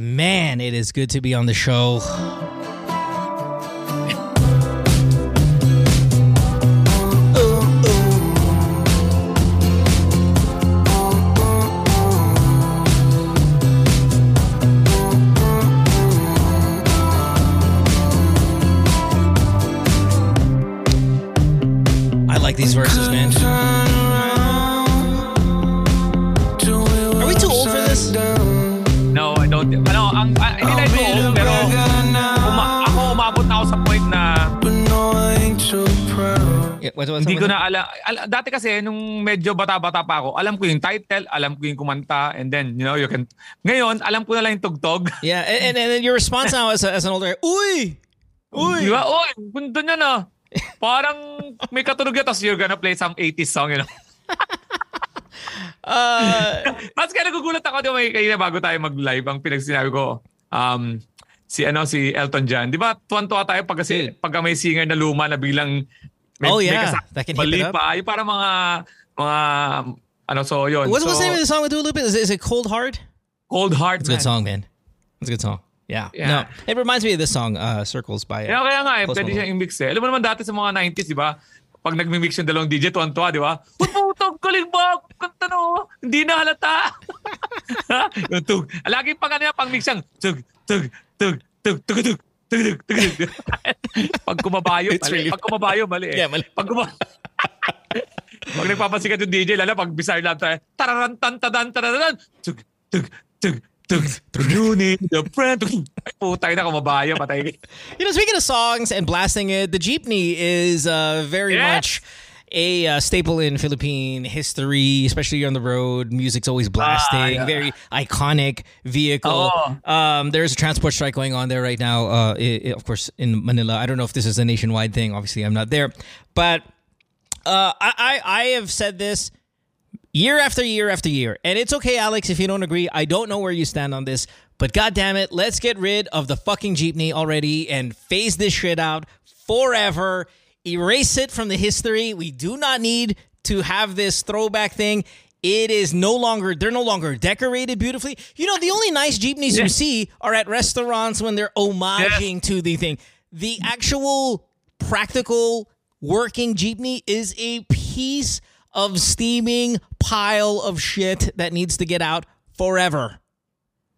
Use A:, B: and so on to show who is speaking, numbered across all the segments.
A: man, it is good to be on the show.
B: Na alam. Al- dati kasi, nung medyo bata-bata pa ako, alam ko yung title, alam ko yung kumanta, and then, you know, you can... Ngayon, alam ko na lang yung tugtog.
A: Yeah, and, and, and then your response now as, a, as an older, uy, uy.
B: Di ba? Oy, punta niya na. Parang may katunog yun, tapos you're gonna play some 80s song, you know.
A: Uh,
B: Mas kaya nagugulat ako, di ba, may kanina bago tayo mag-live, ang pinagsinabi ko, um, si ano si Elton John. Di ba, tuwan-tuwa tayo pag kasi
A: Dude.
B: pag may singer na luma na biglang may,
A: Oh, yeah. That can hit it up.
B: pa. Yung parang mga mga ano so yun.
A: what's,
B: so,
A: what's the name of the song with Dua Lipa? Is it, is it Cold Heart?
B: Cold Heart.
A: It's a good song, man. It's a good song. Yeah.
B: Yeah.
A: No, it reminds me of this song, uh, Circles by.
B: Kaya, kaya nga, eh, pwede siyang i-mix eh. Alam mo naman dati sa mga 90s, di ba? Pag nagmi-mix yung dalawang DJ, tuwan-tuwa, di ba? Pututog, galing ba? Kanta no? Hindi na halata. yung tug. Lagi pang ano yan, pang mix siyang tug, tug, tug, tug, tug, tug, tug, tug, tug, tug. Pag kumabayo, mali.
A: really-
B: Pag kumabayo, mali eh.
A: Yeah, mali.
B: Pag kuma... Pag nagpapasikat yung DJ, lalo pag bizarre lang tayo, tararan, tan, tadan, tararan, tug, tug, tug, tug, tug, you need a friend. Ay, putay na, kumabayo, patay.
A: You know, speaking of songs and blasting it, the jeepney is uh, very
B: Yes.
A: much a uh, staple in Philippine history, especially on the road. Music's always blasting.
B: yeah.
A: Very iconic vehicle.
B: Oo.
A: Um, there's a transport strike going on there right now. Uh, i- i- of course, in Manila. I don't know if this is a nationwide thing. Obviously, I'm not there, but uh, I, I I have said this year after year after year. And it's okay, Alex, if you don't agree. I don't know where you stand on this. But god damn it, let's get rid of the fucking jeepney already and phase this shit out forever. Erase it from the history. We do not need to have this throwback thing. It is no longer, they're no longer decorated beautifully. You know, the only nice jeepneys you see are at restaurants when they're homaging to the thing. The actual practical working jeepney is a piece of steaming pile of shit that needs to get out forever.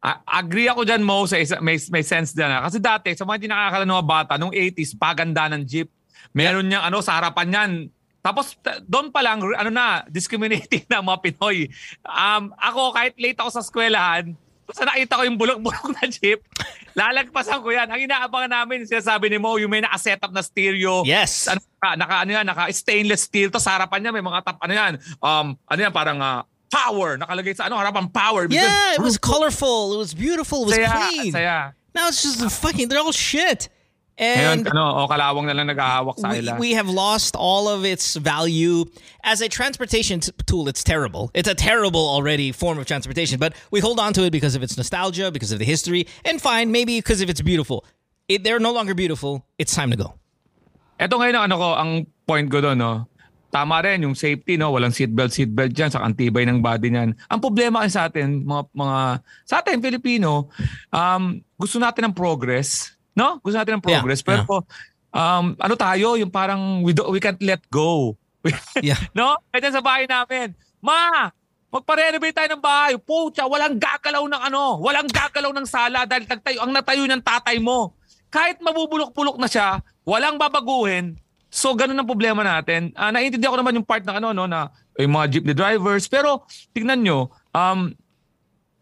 B: A- agree ako dyan, Mo, sa isa, may, may sense dyan. ah. Kasi dati, sa mga hindi nakakala ng mga bata, nung 80s, paganda ng jeep. Meron niyang ano, sa harapan niyan. Tapos doon pa lang, ano na, discriminating na mga Pinoy. Um, ako, kahit late ako sa eskwelahan, basta nakita ko yung bulok-bulok na jeep, lalagpasan ko yan. Ang inaabangan namin, sinasabi ni Mo, yung may naka-setup na stereo.
A: Yes.
B: Ano, naka, ano yan, naka stainless steel. to sa harapan niya, may mga tap, ano yan, um, ano yan, parang ah, power. Nakalagay sa ano, harapan power. Because-
A: Yeah, it was colorful. It was beautiful. It was
B: saya,
A: clean.
B: saya.
A: Now it's just fucking, they're all shit.
B: Ngayon,
A: And
B: ano, o kalawang na lang naghahawak sa
A: we,
B: kanila.
A: we have lost all of its value as a transportation tool. It's terrible. It's a terrible already form of transportation, but we hold on to it because of its nostalgia, because of the history, and fine, maybe because of it's beautiful. It, they're no longer beautiful. It's time to go.
B: Ito ngayon ano ko, ang point ko doon, no. Tama rin yung safety, no. Walang seatbelt, seatbelt diyan sa antibay ng body niyan. Ang problema kasi sa atin, mga, mga sa atin, Filipino, um, gusto natin ng progress, no? Gusto natin ng progress.
A: Yeah,
B: pero um, ano tayo, yung parang we, do, we can't let go.
A: Yeah.
B: no? Kaya sa bahay namin, Ma, magpa-renovate tayo ng bahay. Pucha, walang gagalaw ng ano, walang gagalaw ng sala dahil nagtayo, ang natayo ng tatay mo. Kahit mabubulok-bulok na siya, walang babaguhin. So, ganun ang problema natin. Uh, naiintindihan ko naman yung part ng ano, no, na yung mga jeepney drivers. Pero, tignan nyo, um,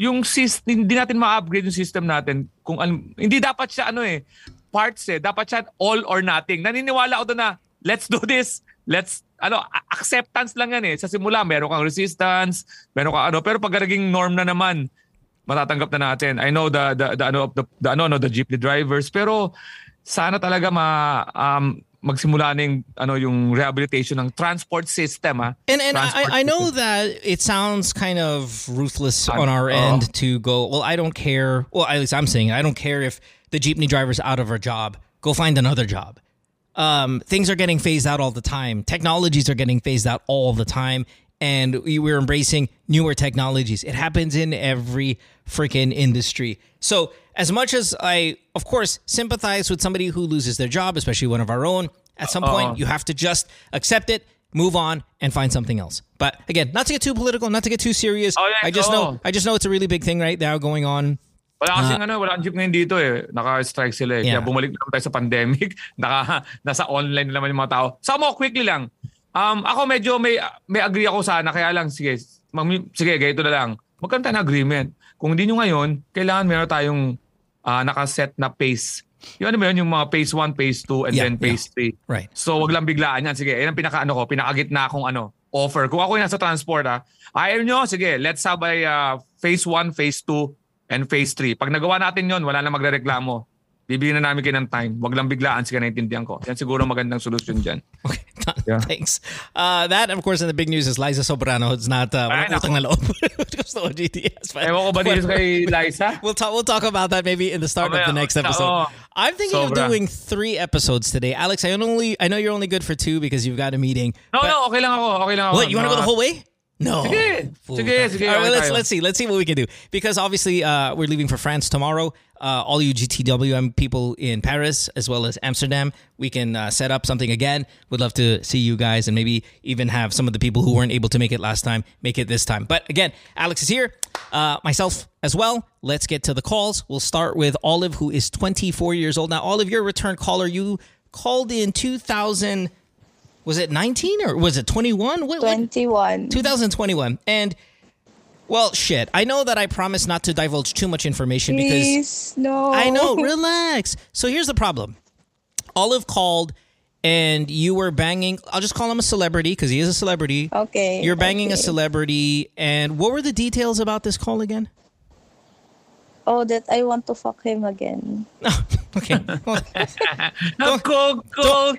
B: yung system, hindi natin ma-upgrade yung system natin. Kung al- hindi dapat siya ano eh, parts eh. Dapat siya all or nothing. Naniniwala ako doon na, let's do this. Let's, ano, acceptance lang yan eh. Sa simula, meron kang resistance, meron kang ano. Pero pag naging norm na naman, matatanggap na natin. I know the, the, the, ano, the, the, ano, no, the jeepney drivers. Pero, sana talaga ma, um, magsimula na yung, ano, yung rehabilitation ng transport system. Ah.
A: And and I, I know
B: system.
A: that it sounds kind of ruthless
B: I'm-
A: on our
B: oh.
A: end to go, well, I don't care. Well, at least I'm saying, I don't care if the jeepney driver's out of a job. Go find another job. Um, things are getting phased out all the time. Technologies are getting phased out all the time. and we we're embracing newer technologies. It happens in every freaking industry. So, as much as I, of course, sympathize with somebody who loses their job, especially one of our own, at some point you have to just accept it, move on, and find something else. But again, not to get too political, not to get too serious.
B: Oh, yeah,
A: I just
B: oo.
A: know, I just know it's a really big thing right now going on.
B: Wala kasing ano, wala jeep ngayon dito eh. Naka-strike sila eh.
A: Yeah.
B: Kaya bumalik naman tayo sa pandemic. Naka, nasa online na naman yung mga tao. Sa mo, quickly lang. Um, ako medyo may may agree ako sana. Kaya lang, sige, mag, sige, ganito na lang. Magkaroon tayo ng agreement. Kung hindi nyo ngayon, kailangan meron tayong ah, nakaset na pace. Yung ano ba yun? Yung mga phase 1, phase 2, and
A: Yeah,
B: then phase 3.
A: Right.
B: So wag lang biglaan yan. Sige, yan ang pinaka ano ko, pinakagitna akong ano, offer. Kung ako yung nasa transport ha, ayaw nyo, sige, let's have a uh, phase 1, phase 2, and phase 3. Pag nagawa natin yon wala na magrereklamo. Bibigyan na namin kayo ng time. Wag lang biglaan, sige, naintindihan ko. Yan siguro magandang solusyon dyan.
A: Okay,
B: Yeah.
A: thanks. Uh, that, of course, in the big news is Liza Sobrano. It's not uh, walang utang na loob. Gusto ko GTS. but-
B: Ewan ko ba dito kay Liza?
A: We'll talk. We'll talk about that maybe in the start of
B: Mamaya,
A: the next episode.
B: oo.
A: I'm thinking of
B: Sobra.
A: doing three episodes today. Alex, I only I know you're only good for two because you've got a meeting.
B: No,
A: but-
B: no, okay lang ako. Okay lang ako.
A: What you want to go the whole way? No.
B: Sige.
A: Fool.
B: Sige, sige,
A: All right,
B: okay
A: let's let's see. Let's see what we can do because obviously uh, we're leaving for France tomorrow. Uh, all you GTWM people in Paris as well as Amsterdam, we can uh, set up something again. We'd love to see you guys and maybe even have some of the people who weren't able to make it last time make it this time. But again, Alex is here, uh, myself as well. Let's get to the calls. We'll start with Olive, who is 24 years old now. Olive, you're a return caller. You called in 2000. Was it 19 or was it 21? What, what-
C: 21.
A: 2021. And well, shit. I know that I promised not to divulge too much information because
C: no.
A: I know, relax. So here's the problem. Olive called and you were banging I'll just call him a celebrity because he is a celebrity.
C: Okay.
A: You're banging a celebrity and what were the details about this call again?
C: Oh, that I want to fuck him again.
A: okay. Well,
B: Go, go, go.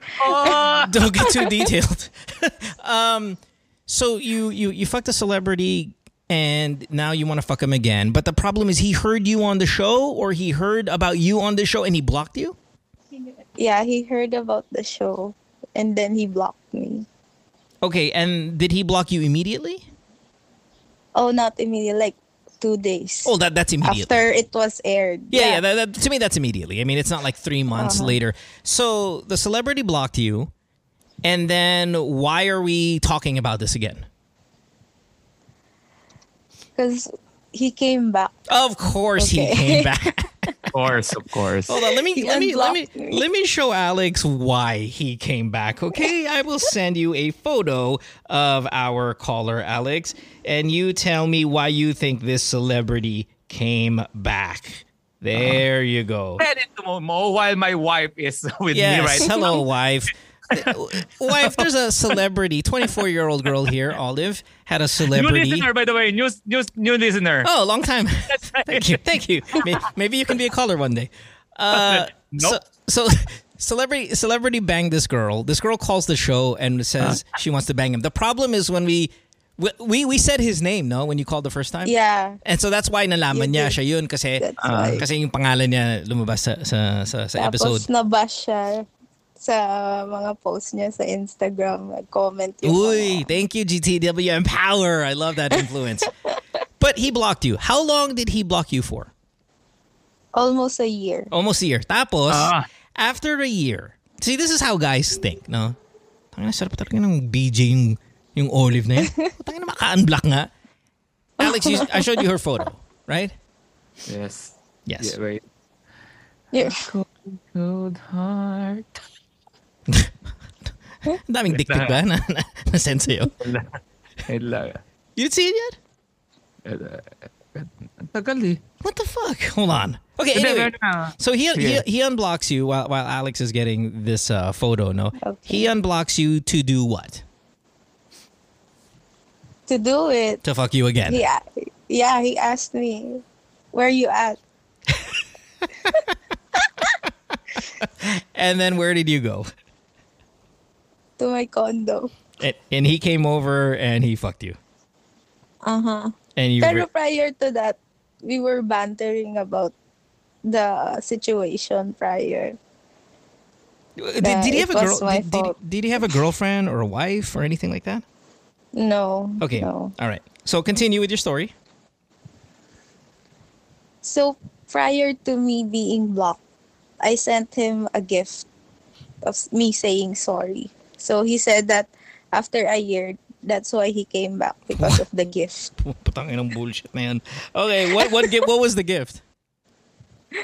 A: don't get too detailed. um, so you you you fucked a celebrity, and now you want to fuck him again. But the problem is, he heard you on the show, or he heard about you on the show, and he blocked you.
C: Yeah, he heard about the show and then he blocked me.
A: Okay, and did he block you immediately?
C: Oh, not immediately, like two days.
A: Oh, that that's immediately.
C: After it was aired.
A: yeah, yeah. that, that- to me, that's immediately. I mean, it's not like three months
C: Uh-huh.
A: later. So the celebrity blocked you, and then why are we talking about this again?
C: Because he came back.
A: Of course, he came back.
B: Of course, of course.
A: Hold on, let me
C: He
A: let me let me
C: unblocked me.
A: let me show Alex why he came back. Okay, I will send you a photo of our caller Alex, and you tell me why you think this celebrity came back. There uh-huh. you go.
B: Edit mo, mo while my wife is with me
A: Yes,
B: right
A: hello, wife. Wife, there's a celebrity, 24 year old girl here, Olive, had a celebrity.
B: New
A: celebrity.
B: listener, by the way. New, new, new listener.
A: Oh, long time. thank you, thank you. Maybe you can be a caller one day. Uh,
B: Nope.
A: So, so celebrity celebrity banged this girl. This girl calls the show and says she wants to bang him. The problem is when we we we, we said his name, no, when you called the first time.
C: Yeah,
A: And so that's why nalaman
C: You
A: niya
C: did.
A: siya yun kasi
C: that's why.
A: kasi yung pangalan niya lumabas sa sa sa, sa
C: Tapos
A: episode.
C: nabash siya sa mga post niya sa Instagram. Nag-comment yung
A: Uy,
C: mga-
A: thank you GTW Empower. I love that influence. but he blocked you. How long did he block you for?
C: almost a year.
A: Almost a year. Tapos,
B: Ah.
A: after a year, see, this is how guys think, no? Tangina, sarap talaga ng BJ yung, yung olive na yun. Tangina, maka-unblock nga. Alex, you, I showed you her photo, right?
B: Yes.
A: Yes.
B: Yeah, wait.
C: Yeah.
B: Cold heart.
A: Ang daming dick pic ba na, na, na send sa'yo?
B: Wait lang.
A: You didn't see it yet?
B: Ang tagal eh.
A: What the fuck? Hold on. Okay, anyway. So he, he he unblocks you while while Alex is getting this uh, photo. No,
C: Okay.
A: he unblocks you to do what?
C: To do it,
A: To fuck you again.
C: he, a- yeah, he asked me, where you at?
A: And then where did you go?
C: To my condo.
A: And, and he came over and he fucked you.
C: Uh-huh.
A: And you.
C: Pero
A: re-
C: prior to that, we were bantering about the situation prior.
A: did, did he have a girl? Did, did, did he have a girlfriend or a wife or anything like that?
C: No.
A: Okay.
C: No.
A: All right. So continue with your story.
C: So prior to me being blocked, I sent him a gift of me saying sorry. So he said that after a year, that's why he came back because of the gift.
A: Putang ng bullshit, man. Okay, what what gift? What was the gift?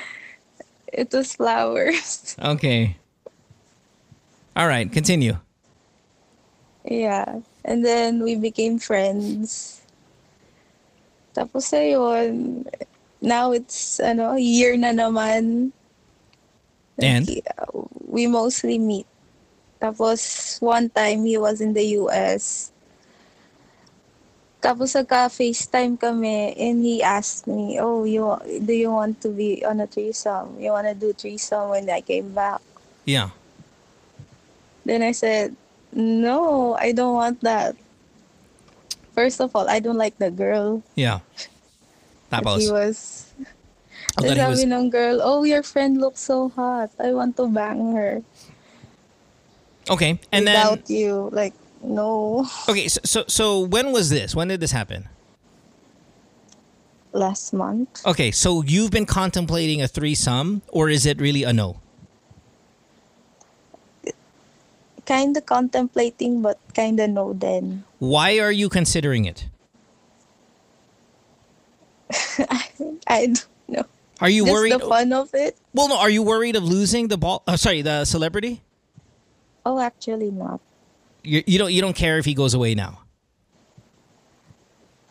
C: It was flowers.
A: Okay. All right, continue.
C: yeah. And then we became friends. Tapos ayun, now it's ano, year na naman.
A: And?
C: Uh, we mostly meet. Tapos one time he was in the US. Tapos nagka-FaceTime kami and he asked me, oh, you do you want to be on a threesome? You want to do threesome when I came back?
A: Yeah.
C: Then I said, no, I don't want that. First of all, I don't like the girl.
A: Yeah. Tapos.
C: he was...
A: Oh,
C: sabi
A: was-
C: ng girl, oh, your friend looks so hot. I want to bang her.
A: Okay, and then
C: without you. Like, no.
A: okay, so, so so when was this? When did this happen?
C: Last month.
A: Okay, so you've been contemplating a threesome, or is it really a no?
C: Kind of contemplating, but kind of no then.
A: Why are you considering it?
C: I I don't know.
A: Are you
C: Just
A: worried?
C: the fun of it?
A: Well, no. Are you worried of losing the ball? Uh, sorry, the celebrity.
C: Oh, actually not.
A: You, you don't. You don't care if he goes away now.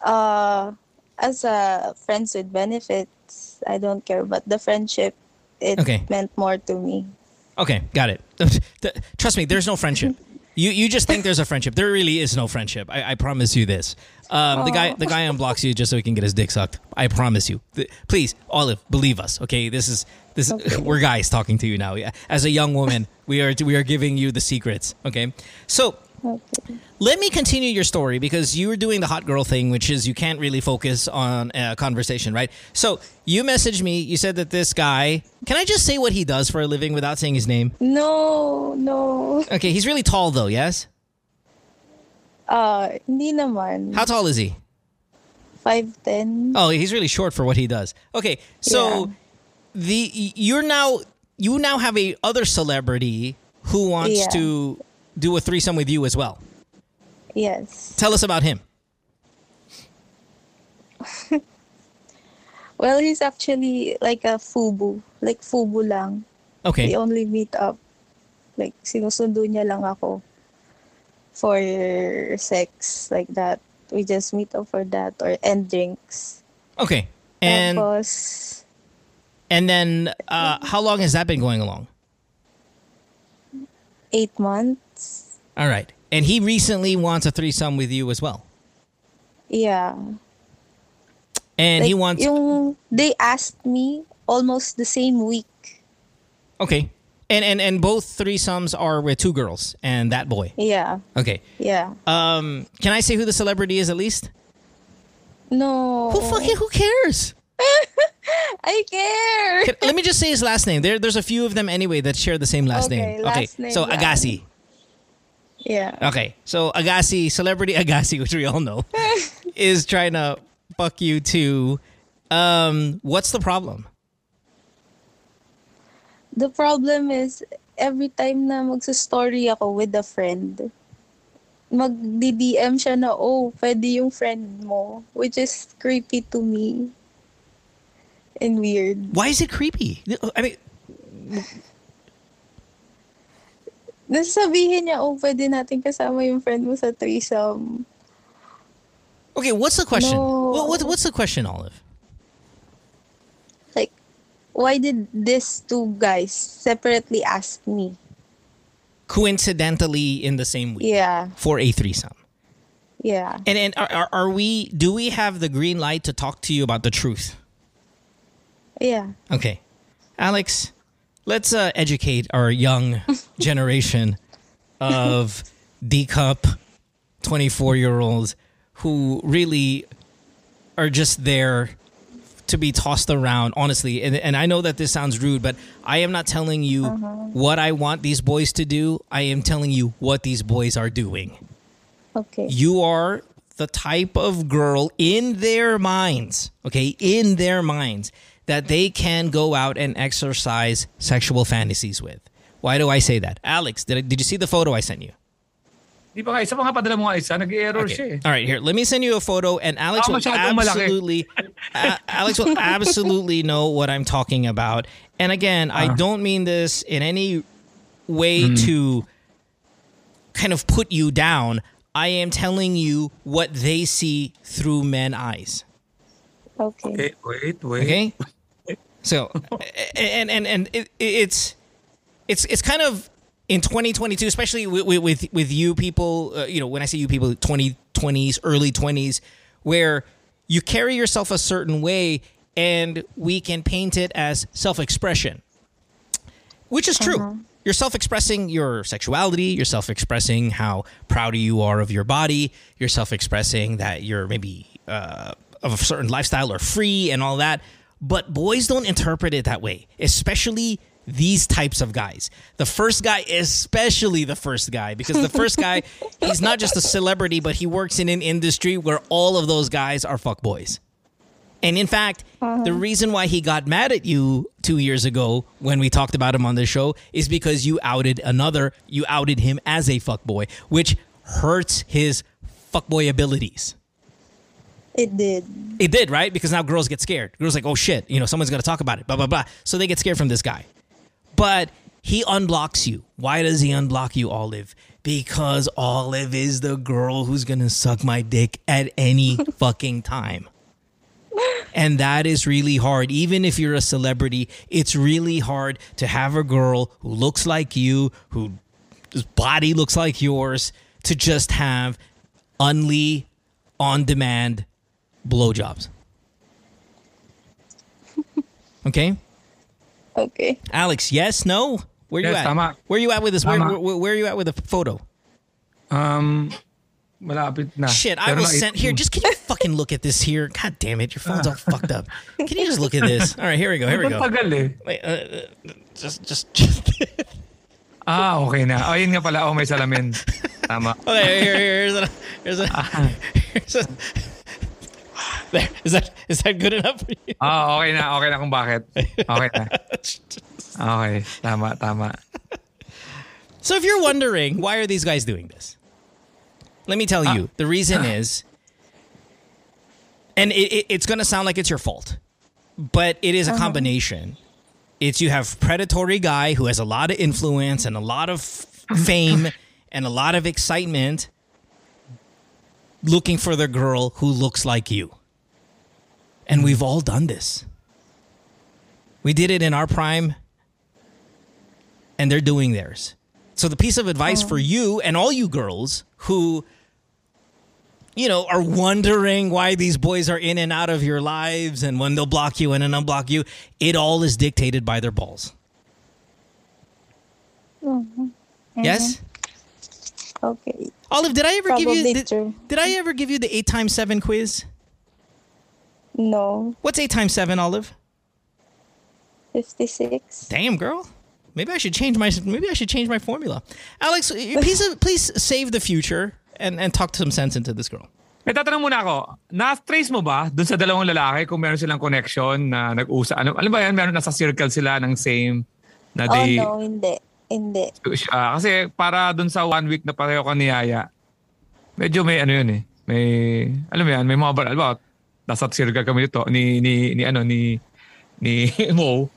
C: Uh, as a friends with benefits, I don't care. But the friendship, it
A: Okay.
C: meant more to me.
A: Okay, got it. Trust me, there's no friendship. You you just think there's a friendship. There really is no friendship. I, I promise you this. Um, the guy the guy unblocks you just so he can get his dick sucked. I promise you. Th- Please, Olive, believe us. Okay, this is this.
C: Okay.
A: We're guys talking to you now. Yeah. As a young woman, we are we are giving you the secrets. Okay, so
C: Okay.
A: let me continue your story because you were doing the hot girl thing, which is you can't really focus on a conversation, right? So you messaged me. You said that this guy. Can I just say what he does for a living without saying his name?
C: No, no.
A: Okay, he's really tall though. Yes.
C: Uh, hindi naman.
A: How tall is he?
C: 5'10".
A: Oh, he's really short for what he does. Okay, so
C: Yeah.
A: the you're now you now have a other celebrity who wants
C: Yeah.
A: to do a threesome with you as well.
C: Yes.
A: Tell us about him.
C: Well, he's actually like a fubu. Like fubu lang.
A: Okay.
C: We only meet up. Like, sinusundo niya lang ako for sex, like that. We just meet up for that or end drinks.
A: Okay. And
C: Tapos,
A: and then uh, how long has that been going along?
C: eight months.
A: All right. And he recently wants a threesome with you as well.
C: Yeah.
A: And he wants
C: Yung, they asked me almost the same week.
A: Okay. And and and both threesomes are with two girls and that boy.
C: Yeah.
A: Okay.
C: Yeah.
A: Um can I say who the celebrity is at least?
C: No.
A: Who fucking who cares?
C: I care.
A: Can- let me just say his last name. There, there's a few of them anyway that share the same last
C: Okay,
A: name.
C: last
A: okay,
C: name
A: so
C: lang.
A: Agassi.
C: Yeah.
A: Okay, so Agassi, celebrity Agassi, which we all know, is trying to fuck you too. Um, what's the problem?
C: The problem is, every time na magsa-story ako with a friend, mag-DM siya na, oh, pwede yung friend mo. Which is creepy to me. And weird.
A: Why is it creepy? I mean,
C: Nasasabihin niya, oh, pwede natin kasama yung friend mo sa threesome.
A: okay, what's the question?
C: No.
A: What, what, what's the question, Olive?
C: Why did these two guys separately ask me?
A: Coincidentally, in the same week
C: Yeah.
A: for a threesome.
C: Yeah.
A: And and are, are, are we? Do we have the green light to talk to you about the truth?
C: Yeah.
A: Okay, Alex, let's uh, educate our young generation of D cup, twenty four year olds who really are just there to be tossed around. Honestly, and and I know that this sounds rude, but I am not telling you mm-hmm. what I want these boys to do. I am telling you what these boys are doing.
C: Okay.
A: you are the type of girl in their minds, okay, in their minds that they can go out and exercise sexual fantasies with. Why do I say that? Alex, did, I, did you see the photo I sent you?
B: Di ba nga, isa pa nga padala mo nga isa, nag-error siya eh.
A: All right, here. Let me send you a photo, and Alex
B: Ah,
A: will absolutely, A- Alex will absolutely know what I'm talking about. And again, I
B: Ah.
A: don't mean this in any way
B: Mm-hmm.
A: to kind of put you down. I am telling you what they see through men eyes.
C: Okay.
B: Okay, wait, wait.
A: Okay. So, and and and it, it's it's it's kind of in 2022, especially with with with you people. Uh, you know, when I say you people, 2020s, early 20s, where you carry yourself a certain way, and we can paint it as self-expression, which is true. You're self-expressing your sexuality. You're self-expressing how proud you are of your body. You're self-expressing that you're maybe uh, of a certain lifestyle or free and all that. But boys don't interpret it that way, especially these types of guys. The first guy, especially the first guy, because the first guy, he's not just a celebrity, but he works in an industry where all of those guys are fuckboys. And in fact, uh-huh. the reason why he got mad at you two years ago when we talked about him on the show is because you outed another, you outed him as a fuckboy, which hurts his fuckboy abilities.
C: It did.
A: It did, right? Because now girls get scared. Girls like, oh shit, you know, someone's gonna talk about it, blah blah blah. So they get scared from this guy. But he unblocks you. Why does he unblock you, Olive? Because Olive is the girl who's gonna suck my dick at any fucking time. And that is really hard. Even if you're a celebrity, it's really hard to have a girl who looks like you, whose body looks like yours, to just have only on demand blowjobs. Okay?
C: Okay.
A: Alex, yes, no? Where you at?
B: tama.
A: Where you at with this? Where, where, where are you at with the photo?
B: Um, malapit na.
A: Shit, I
B: Pero
A: will
B: na-
A: here. Just can you fucking look at this here? God damn it, your phone's all fucked up. Can you just look at this? All right, here we go. Here we go. Wait, uh, uh, just, just, just.
B: Ah, okay na. Oh, yun nga pala. Oh, may salamin. Tama.
A: Okay, here, here, here's a, here's a, here's a. There, is that is that good enough for you?
B: Ah, okay na. Okay na kung bakit. Okay na. Okay. Tama, tama.
A: So if you're wondering why are these guys doing this, let me tell you. The reason is, and it, it, it's going to sound like it's your fault, but it is a combination. It's you have predatory guy who has a lot of influence and a lot of fame and a lot of excitement, looking for the girl who looks like you. And we've all done this. We did it in our prime, and they're doing theirs. So the piece of advice for oh. you and all you girls who you know are wondering why these boys are in and out of your lives and when they'll block you and then unblock you, it all is dictated by their balls. Mm-hmm. Yes? Mm-hmm.
C: Okay.
A: Olive, did I ever give you
C: Probably
A: did, did I ever give you the 8 times 7 quiz?
C: No.
A: What's 8 times 7, Olive?
C: 56.
A: Damn, girl. Maybe I should change my maybe I should change my formula. Alex, please please save the future and and talk some sense into this girl.
B: May tatanong muna ako, na-trace mo ba dun sa dalawang lalaki kung meron silang connection na nag-usa? Ano, alam ba yan, meron nasa circle sila ng same na
C: Oh, no. Hindi. Hindi.
B: Ah, kasi para dun sa one week na pareho ka ni Yaya, medyo may ano yun eh. May, alam mo yan, may mga bar, alam mo, nasa circle kami dito, ni, ni, ni ano, ni, ni Mo.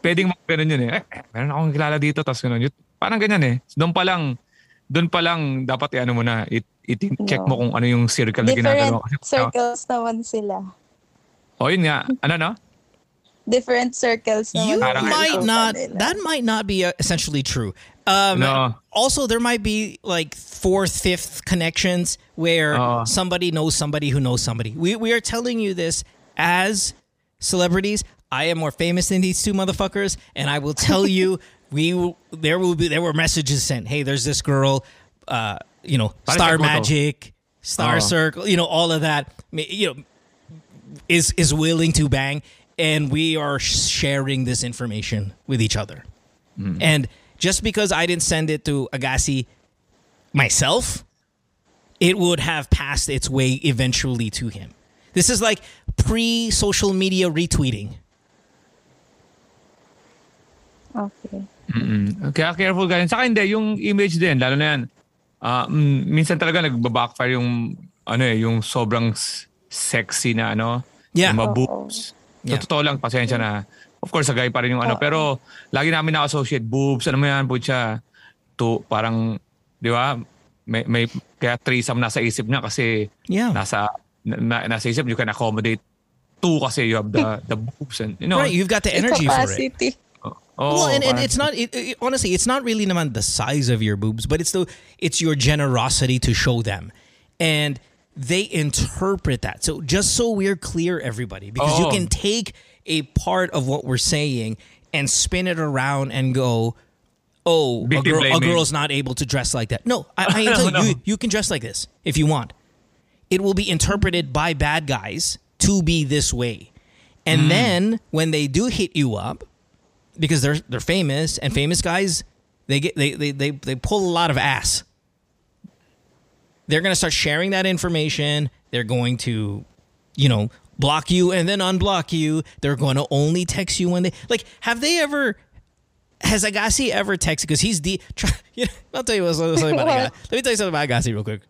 B: Pwedeng mga ganun yun eh. eh. Meron akong kilala dito, tapos ganun. Yun, parang ganyan eh. Doon pa lang, doon pa lang dapat i-ano mo na, it, it- check mo
C: No.
B: kung ano yung circle na ginagawa.
C: Different
B: Kasi,
C: circles naman sila.
B: oh, yun nga. Ano no?
C: Different circles naman.
A: You might not. That might not be uh, essentially true. Um,
B: No.
A: Also, there might be like fourth, fifth connections where
B: Oo.
A: somebody knows somebody who knows somebody. We we are telling you this as celebrities. I am more famous than these two motherfuckers, and I will tell you, we will- there will be there were messages sent. Hey, there's this girl, uh, you know, Star
B: check mo to.
A: Magic, Star
B: Oo.
A: Circle, you know, all of that. You know, is is willing to bang and we are sharing this information with each other. And just because I didn't send it to Agassi myself it would have passed its way eventually to him. This is like pre social media retweeting.
C: Okay.
B: Mm-mm. Kaya careful ka rin. Saka hindi, yung image din, lalo na yan. ah, mm, minsan talaga nagbabackfire yung ano eh, yung sobrang sexy na ano,
A: Yeah.
B: yung mga
C: Oo.
B: boobs.
A: Yeah.
B: Sa totoo lang, pasensya na. Of course, sagay pa rin yung ano. Pero lagi namin na-associate boobs. Ano mo yan, putya. To, parang, di ba? May, may, kaya threesome nasa isip niya kasi
A: Yeah.
B: nasa, na, nasa isip, you can accommodate two kasi you have the, the boobs. And, you know,
A: Right, you've got the energy for it.
C: Capacity.
B: oh,
A: well, and, and it's not it, it- honestly, it's not really naman the size of your boobs, but it's the it's your generosity to show them, and they interpret that. So just so we're clear, everybody, because you
B: Oh.
A: can take a part of what we're saying and spin it around and go, "Oh, a, girl, a girl's not able to dress like that." No, I, I can tell you,
B: No.
A: you, you can dress like this if you want. It will be interpreted by bad guys to be this way, and mm. then when they do hit you up, because they're they're famous and famous guys they get they they they, they pull a lot of ass they're going to start sharing that information they're going to you know block you and then unblock you they're going to only text you when they like have they ever has Agassi ever texted because he's the try, you know, I'll tell you what- something about Agassi. let me tell you something about Agassi real quick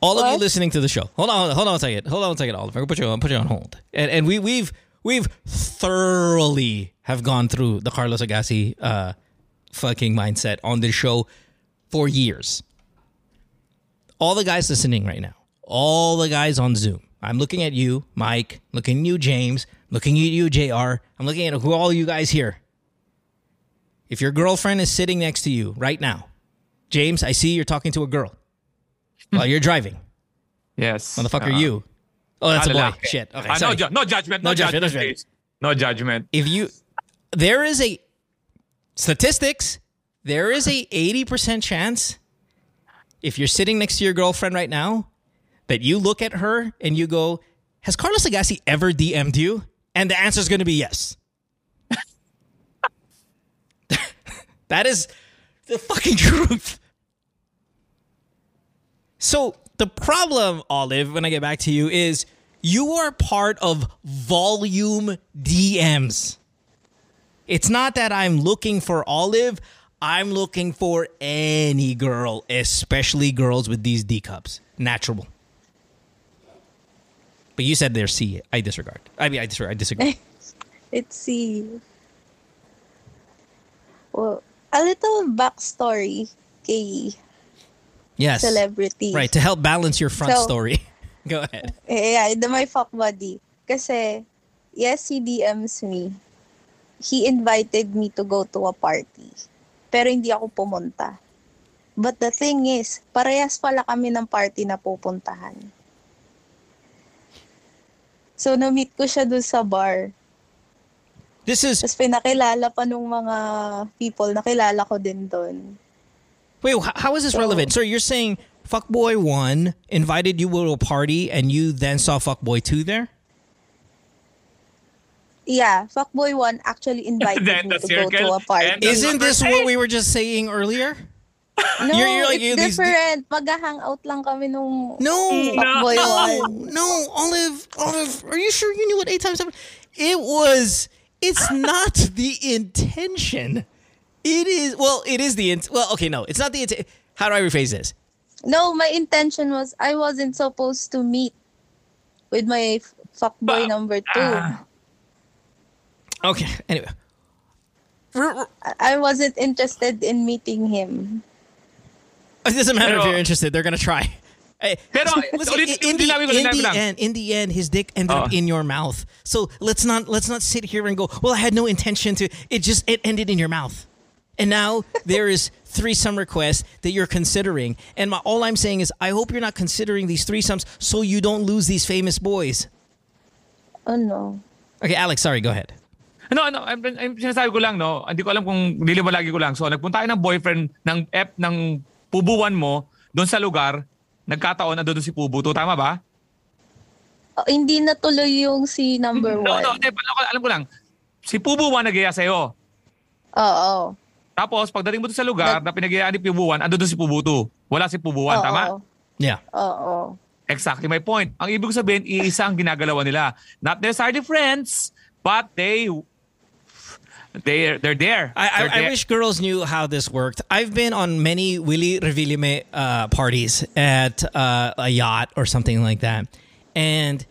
A: all of you listening to the show hold on hold on a second hold on a second Oliver I'll put you on put you on hold and and we we've we've thoroughly have gone through the Carlos Agassi uh fucking mindset on this show for years all the guys listening right now, all the guys on Zoom. I'm looking at you, Mike, looking at you, James, looking at you, JR. I'm looking at who all you guys here. If your girlfriend is sitting next to you right now, James, I see you're talking to a girl while you're driving.
B: Yes.
A: Motherfucker,
B: Uh,
A: you. Oh, that's a boy.
B: lalaki.
A: Shit. Okay,
B: Ah, no, ju- no judgment.
A: No
B: No,
A: judgment, no
B: judgment. please. No judgment.
A: if you there is a statistics there is a 80% chance if you're sitting next to your girlfriend right now that you look at her and you go has carlos agassi ever dm'd you and the answer is going to be yes that is the fucking truth so the problem, Olive, when I get back to you, is you are part of volume DMs. It's not that I'm looking for Olive. I'm looking for any girl, especially girls with these D cups. Natural. But you said they're C. I disregard. I mean, I disregard. I disagree.
C: Let's see. Well, a little backstory kay
A: Yes.
C: celebrity.
A: Right. To help balance your front
C: So-
A: story. Go ahead.
C: Yeah, the my fuck buddy. Kasi, yes, he DMs me. He invited me to go to a party. Pero hindi ako pumunta. But the thing is, parehas pala kami ng party na pupuntahan. So, na-meet ko siya dun sa bar.
A: This is
C: Tapos pinakilala pa nung mga people, nakilala ko din doon.
A: Wait, how is this
C: So-
A: relevant? So you're saying Fuckboy 1 invited you to a party and you then saw Fuckboy 2 there?
C: Yeah, Fuckboy 1 actually invited
B: Then
C: me to go to a party.
A: Isn't this what we were just saying earlier?
C: No,
A: you're- you're like,
C: it's
A: you- these-
C: different. Mag-hangout lang kami nung
A: No.
C: Fuckboy
A: No,
C: 1.
A: no, Olive, Olive, are you sure you knew what eight times seven? It was. It's not the intention. It is. Well, it is the. int- Well, okay, no, it's not the. intent. How do I rephrase this?
C: No, my intention was I wasn't supposed to meet with my f- fuckboy
B: Ba-
C: number two.
B: Ah.
A: Okay. Anyway,
C: I wasn't interested in meeting him.
A: It doesn't matter if you're interested. They're gonna try. Hey,
B: Pero, eh,
A: listen,
B: ulit-
A: in, the, in the end, in the end, his dick ended up
B: Oh.
A: in your mouth. So let's not let's not sit here and go. Well, I had no intention to. It just it ended in your mouth, and now there is threesome requests that you're considering. And my, all I'm saying is, I hope you're not considering these threesomes so you don't lose these famous boys.
C: Oh no.
A: Okay, Alex, sorry, go ahead.
B: No, no, I'm, I'm, sinasabi ko lang, no, hindi ko alam kung lagi ko lang. So, nagpunta tayo ng boyfriend ng F ng pubuan mo doon sa lugar, nagkataon na doon si Pubu. To, tama ba?
C: Oh, hindi natuloy yung si number
B: No,
C: one.
B: no, hindi, alam ko- alam ko lang. Si Pubu one nag-iya sa'yo.
C: Oo.
B: Tapos, pagdating mo doon sa lugar na pinag-iaan ni Pubuan, ando doon si Pubutu. Wala si Pubuan,
C: Oo.
B: tama?
A: Yeah.
C: Oo.
B: Exactly my point. Ang ibig sabihin, iisa ang ginagalawan nila. Not necessarily friends, but they they they're there.
A: I,
B: They're
A: I, I
B: there.
A: wish girls knew how this worked. I've been on many Willie Revillame uh, parties at uh, a yacht or something like that. And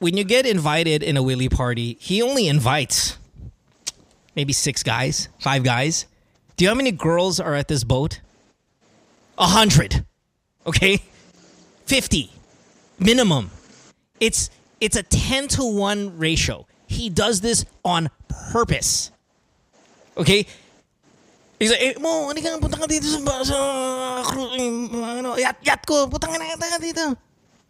A: when you get invited in a Willie party, he only invites maybe six guys, five guys. Do you know how many girls are at this boat? A hundred. Okay? 50 minimum. It's it's a 10 to 1 ratio. He does this on purpose. Okay? He's like, eh, mo, hindi ka punta ka dito sa, sa cru- yung, ano, yacht, yacht ko. Punta ka na punta ka dito.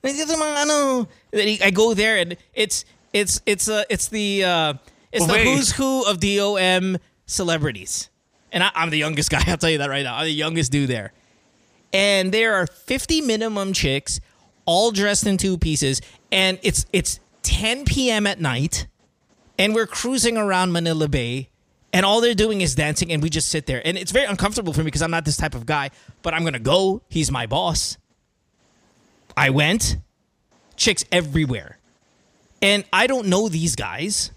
A: Dito mga ano. I go there and it's it's it's uh, it's the uh, it's the
B: Wait.
A: who's who of DOM celebrities. And I, I'm the youngest guy. I'll tell you that right now. I'm the youngest dude there and there are 50 minimum chicks all dressed in two pieces and it's it's 10 p.m. at night and we're cruising around Manila Bay and all they're doing is dancing and we just sit there. And it's very uncomfortable for me because I'm not this type of guy but I'm to go. He's my boss. I went. Chicks everywhere. And I don't know these guys.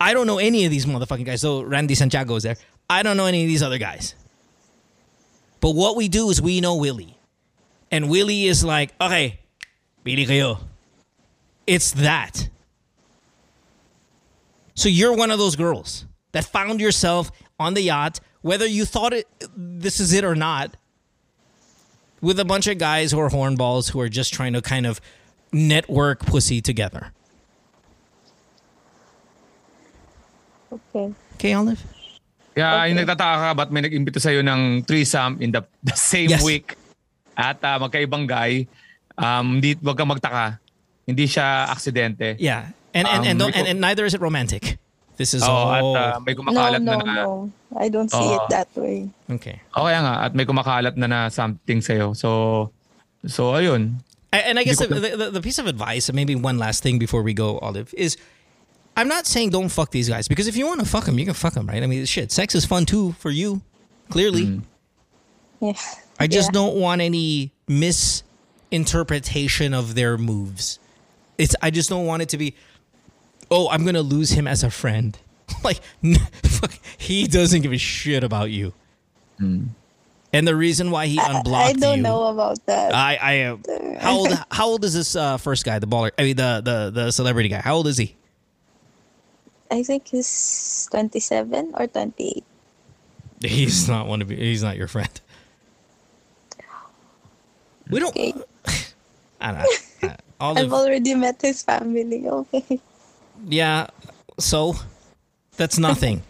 A: I don't know any of these motherfucking guys. So Randy Santiago is there. I don't know any of these other guys. But what we do is we know Willie. And Willie is like, okay, pili kayo. It's that. So you're one of those girls that found yourself on the yacht, whether you thought it, this is it or not, with a bunch of guys who are hornballs who are just trying to kind of network pussy together.
C: Okay.
A: Okay, Olive?
B: Kaya yung
C: Okay.
B: nagtataka ka, ba't may nag-imbita sa'yo ng threesome in the, the same
A: Yes.
B: week at ah, magkaibang guy, um, hindi, wag kang magtaka. Hindi siya aksidente.
A: Yeah. And and,
B: Um,
A: and, don't- and, and neither is it romantic. This is
B: Oo, at
A: all
B: ah, may
C: No,
B: kumakalat
C: no,
B: na na.
C: no. I don't see
B: Oo.
C: it that way.
A: okay.
B: O kaya nga, at may kumakalat na na something sa'yo. So, so ayun.
A: I- And I guess the,
B: Hindi ko-
A: the, the piece of advice, and maybe one last thing before we go, Olive, is I'm not saying don't fuck these guys because if you want to fuck them, you can fuck them, right? I mean, shit, sex is fun too for you, clearly.
C: Yeah.
A: I just
C: Yeah.
A: don't want any misinterpretation of their moves. It's I just don't want it to be, oh, I'm gonna lose him as a friend. like, fuck, he doesn't give a shit about you. And the reason why he unblocked
C: I
A: unblocked
C: don't
A: you,
C: know about that.
A: I, I, uh, how old, how old is this uh, first guy, the baller? I mean, the, the, the celebrity guy. How old is he?
C: I think he's 27 or 28.
A: He's not one of you. He's not your friend. We don't.
C: Okay.
A: I don't know.
C: I've already met his family. Okay.
A: Yeah. So that's nothing.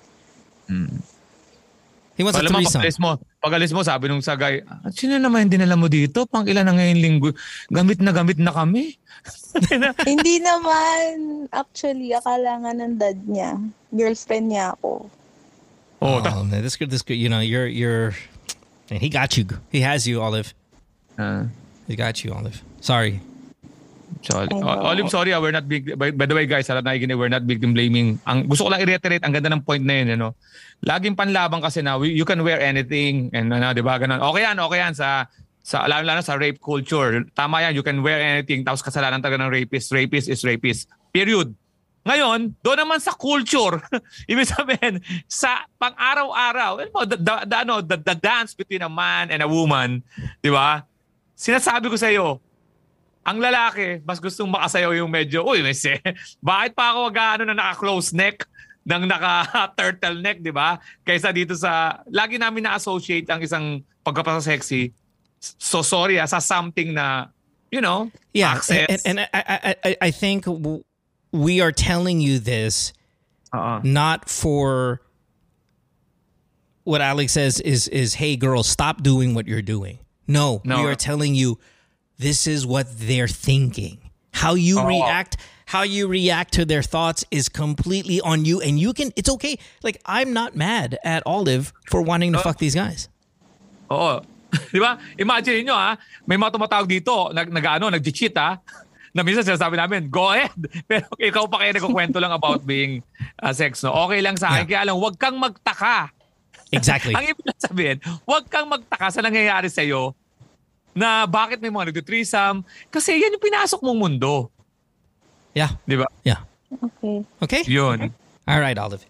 A: He wants a
B: Alam mo,
A: threesome.
B: pag-alis mo, pag-alis mo, sabi nung sa guy, "Ah, sino naman yung dinala mo dito? Pang ilan na ngayon linggo? Gamit na gamit na kami.
C: Hindi naman. Actually, akala nga ng dad niya. Girlfriend niya ako.
B: oh, ta-
A: Oh, man, this good. This good. You know, you're you're. Man, he got you. He has you, Olive.
B: Ah.
A: He got you, Olive. Sorry.
B: Sorry.
C: I know.
B: O- Olive, sorry, ah, we're not big, by, by the way guys, alam na nakikinig, we're not victim blaming. Ang gusto ko lang i-reiterate, ang ganda ng point na yun, ano. Laging panlaban kasi na we- you can wear anything and ano, 'di ba? Ganun. Okay yan, okay yan sa sa lalo lalo sa rape culture. Tama yan, you can wear anything tapos kasalanan talaga ng rapist. Rapist is rapist. Period. Ngayon, doon naman sa culture, ibig sabihin, sa pang-araw-araw, the, the, the, ano, the, the dance between a man and a woman, di ba? Sinasabi ko sa iyo, ang lalaki, mas gustong makasayaw yung medyo, uy, mese, bakit pa ako gaano na naka-close neck ng naka-turtleneck, di ba? Kaysa dito sa, lagi namin na-associate ang isang pagkapasa-sexy. So sorry ah, sa something na, you know,
A: Yeah,
B: access.
A: and, and, and I, I, I, I think we are telling you this
B: Oo.
A: not for what Alex says is is hey girls stop doing what you're doing. No,
B: No.
A: we are telling you this is what they're thinking. How you
B: Oh.
A: react how you react to their thoughts is completely on you and you can it's okay. Like I'm not mad at Olive for wanting to fuck these guys.
B: Oh, Di ba? Imagine nyo ha, may mga tumatawag dito, nag, nag ano, nag-cheat ha. Na minsan sinasabi namin, go ahead. Pero ikaw pa kaya nagkukwento lang about being uh, sex, no? Okay lang sa akin. Kaya lang, huwag kang magtaka.
A: Exactly.
B: Ang ibig sabihin, huwag kang magtaka sa nangyayari sa'yo na bakit may mga nagtitrisam kasi yan yung pinasok mong mundo.
A: Yeah.
B: Di ba?
A: Yeah.
C: Okay.
A: Okay.
B: Yun.
A: All right, Olive.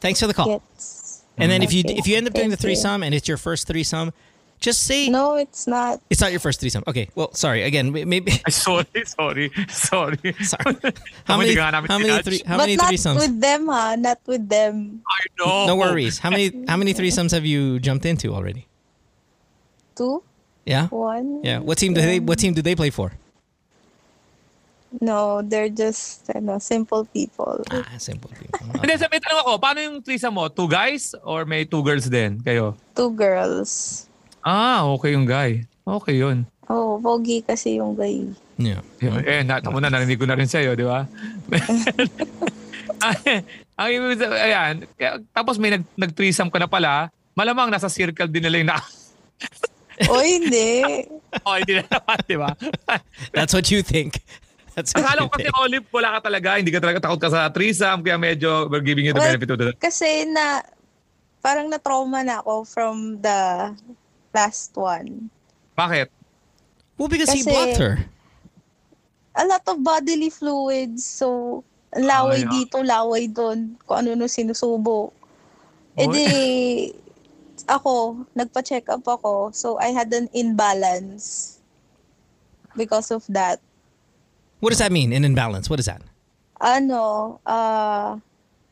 A: Thanks for the call.
C: Gets.
A: And then if you if you end up doing the
C: Thank you.
A: threesome and it's your first threesome, just say
C: No, it's not.
A: it's not your first threesome. Okay. Well, sorry. Again, may- maybe.
B: Ay, sorry, sorry, sorry.
A: Sorry. How many?
B: hindi ka
A: How many?
B: tinouch.
A: Three, how
C: but
A: many
C: not
A: threesomes?
C: with them, ha? Not with them.
B: I know.
A: No worries. How many? How many threesomes have you jumped into already?
C: Two?
A: Yeah.
C: One?
A: Yeah. What team do they? What team do they play for?
C: No, they're just ano, simple people.
A: Ah, simple people.
B: Hindi, sa may tanong ako, paano yung threesome mo? Two guys or may two girls din kayo?
C: Two girls.
B: Ah, okay yung guy. Okay yun.
C: Oh, pogi kasi yung guy.
A: Yeah.
B: Yun. Eh, na, tamo na, narinig ko na rin sa'yo, di ba? Ang ibig sabihin, ayan, kaya- tapos may nag, nag-threesome ka na pala, malamang nasa circle din nila yung na...
C: O hindi.
B: oh, hindi na naman, di ba?
A: That's what you think. That's what
B: Akala
A: you
B: ko kasi. Olive, wala ka talaga. Hindi ka talaga takot ka sa threesome, kaya medyo we're giving you the
C: Well,
B: benefit of the doubt.
C: Kasi na, parang na-trauma na ako from the last one.
B: Bakit?
A: Well, because he
C: Kasi-
A: blocked her.
C: A lot of bodily fluids. So, laway
B: Ay, ah.
C: dito, laway doon. Kung ano no sinusubo. E
B: Oy.
C: di, ako, nagpa-check up ako. So, I had an imbalance because of that.
A: What does that mean? An imbalance. What is that?
C: Ano, uh,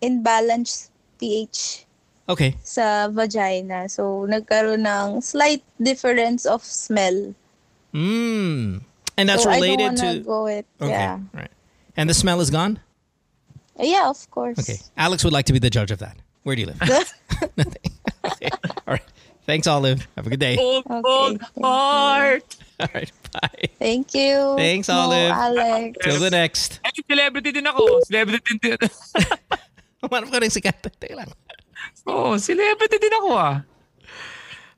C: imbalance pH
A: Okay.
C: sa vagina. So, nagkaroon ng slight difference of smell.
A: Mm. And that's
C: so,
A: related
C: I don't wanna
A: to.
C: go it.
A: Okay.
C: Yeah.
A: Right. And the smell is gone.
C: Yeah, of course.
A: Okay. Alex would like to be the judge of that. Where do you live? Nothing. Okay. All right. Thanks, Olive. Have a good day.
B: Old,
C: Okay,
B: old
C: thank you.
B: heart!
A: All right. Bye.
C: Thank you.
A: Thanks,
C: Mo,
A: Olive.
C: Alex.
A: Till the next.
B: Eh, celebrity din ako. Celebrity din.
A: Umanap ka rin sikat. Teka lang.
B: Oo, oh, celebrity din ako ah.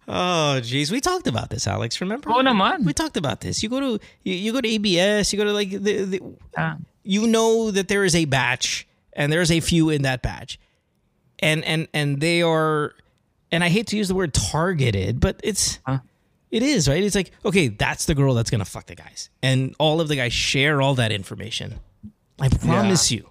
A: Oh, geez. We talked about this, Alex. Remember?
B: Oo naman.
A: We talked about this. You go to you, you go to ABS. You go to like the, the
B: Ah.
A: you know that there is a batch and there's a few in that batch, and and and they are, and I hate to use the word targeted, but it's
B: Huh?
A: it is right. It's like okay, that's the girl that's gonna fuck the guys, and all of the guys share all that information. I promise you.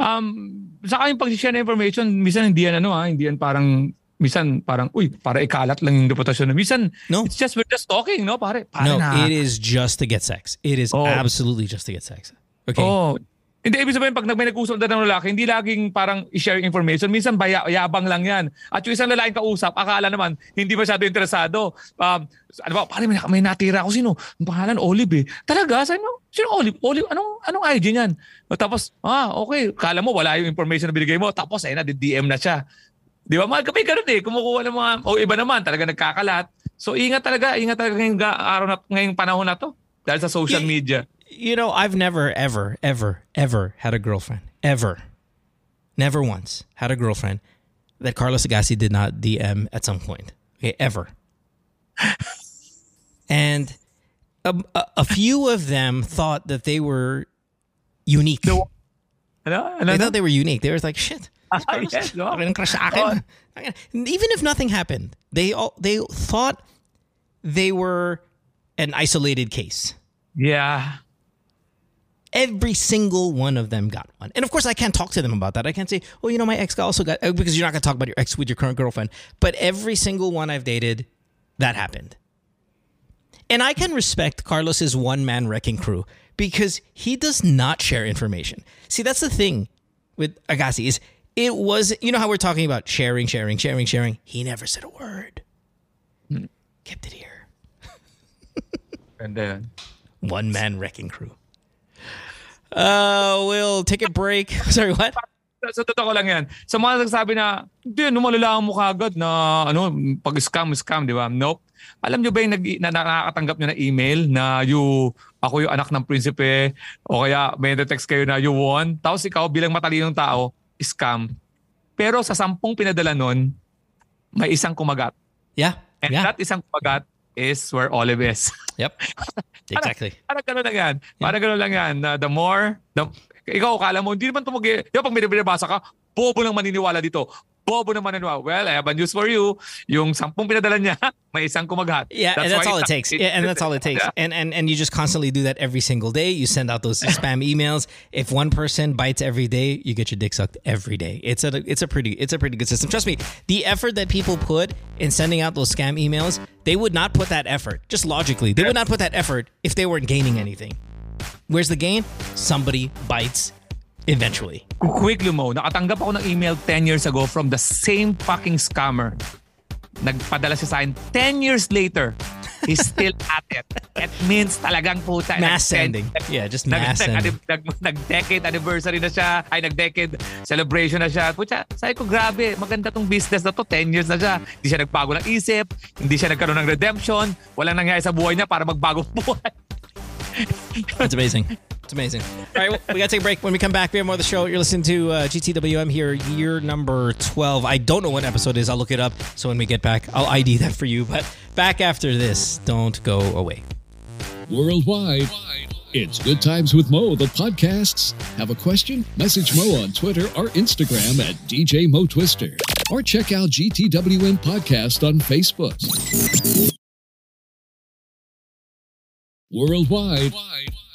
B: Um, sa yung pag-share ng information, minsan hindi yan ano ah, hindi yan parang minsan parang uy, para ikalat lang yung reputasyon. Minsan
A: No.
B: it's just we're just talking, no, pare. Pare
A: No,
B: na.
A: it is just to get sex. It is
B: Oh.
A: absolutely just to get sex. Okay.
B: Oh. Hindi, ibig sabihin, pag may nag-usap na ng lalaki, hindi laging parang i-share information. Minsan, baya, yabang lang yan. At yung isang lalaking kausap, akala naman, hindi masyado interesado. Um, ano ba, pare, may, may natira ako. Sino? Ang pangalan, Olive eh. Talaga? Sabi mo, sino Olive? Olive, anong, anong IG niyan? Tapos, ah, okay. Kala mo, wala yung information na binigay mo. Tapos, ayun na, DM na siya. Di ba? Mga may ganun eh. Kumukuha ng mga, o iba naman, talaga nagkakalat. So, ingat talaga. Ingat talaga ngayong ga- araw na, ngayong panahon na to. Dahil sa social media.
A: You know, I've never, ever, ever, ever had a girlfriend. Ever. Never once had a girlfriend that Carlos Agassi did not DM at some point. Okay, ever. and a, a, a few of them thought that they were unique.
B: No. Ano? Ano?
A: They thought they were unique. They were like, shit. Carlos,
B: yes, no?
A: akin ang crush sa akin. Even if nothing happened, they all they thought they were an isolated case.
B: Yeah.
A: Every single one of them got one. And of course, I can't talk to them about that. I can't say, oh, you know, my ex also got, uh, because you're not going to talk about your ex with your current girlfriend. But every single one I've dated, that happened. And I can respect Carlos's one man wrecking crew because he does not share information. See, that's the thing with Agassi is it was, you know how we're talking about sharing, sharing, sharing, sharing. He never said a word. Kept it here.
B: Ganda yan.
A: One man wrecking crew. Uh, we'll take a break. Sorry, what?
B: Sa totoo lang yan. Sa mga nagsasabi na, hindi, ano, malalaman mo kagad na, ano, pag-scam, scam, di ba? Nope. Alam nyo ba yung nag, na, nakakatanggap nyo na email na you, ako yung anak ng prinsipe, o kaya may text kayo na you won, tapos ikaw bilang matalinong tao, scam. Pero sa sampung pinadala nun, may isang kumagat.
A: Yeah.
B: And
A: yeah.
B: that isang kumagat is where Olive is.
A: Yep. Exactly.
B: Parang gano'n lang yan. Parang gano'n lang yan. Na the more, the, ikaw kala mo, hindi naman Di ba pag may binabasa ka, bobo lang maniniwala dito. Bobo naman ano. Well, I have a news for you. Yung sampung pinadala niya, may isang kumagat.
A: Yeah, and that's all it takes. Yeah, and that's all it takes.
B: Yeah.
A: And and and you just constantly do that every single day. You send out those spam emails. If one person bites every day, you get your dick sucked every day. It's a it's a pretty it's a pretty good system. Trust me, the effort that people put in sending out those scam emails, they would not put that effort. Just logically, they would not put that effort if they weren't gaining anything. Where's the gain? Somebody bites eventually.
B: Quick Lumo, nakatanggap ako ng email 10 years ago from the same fucking scammer. Nagpadala siya sa akin 10 years later. He's still at it. It means talagang puta.
A: Mass
B: nag-
A: sending. Yeah, just
B: nag-
A: mass
B: nag-
A: sending.
B: nag- Nag-decade anniversary na siya. Ay, nag-decade celebration na siya. Pucha, sabi ko, grabe, maganda tong business na to. 10 years na siya. Hindi siya nagbago ng isip. Hindi siya nagkaroon ng redemption. Walang nangyari sa buhay niya para magbagong buhay.
A: It's amazing. It's amazing. All right, well, we got to take a break. When we come back, we have more of the show. You're listening to uh, GTWM here, year number 12. I don't know what episode is. I'll look it up. So when we get back, I'll ID that for you. But back after this, don't go away.
D: Worldwide, it's Good Times with Mo, the podcasts. Have a question? Message Mo on Twitter or Instagram at DJ Mo Twister. Or check out GTWM Podcast on Facebook. Worldwide,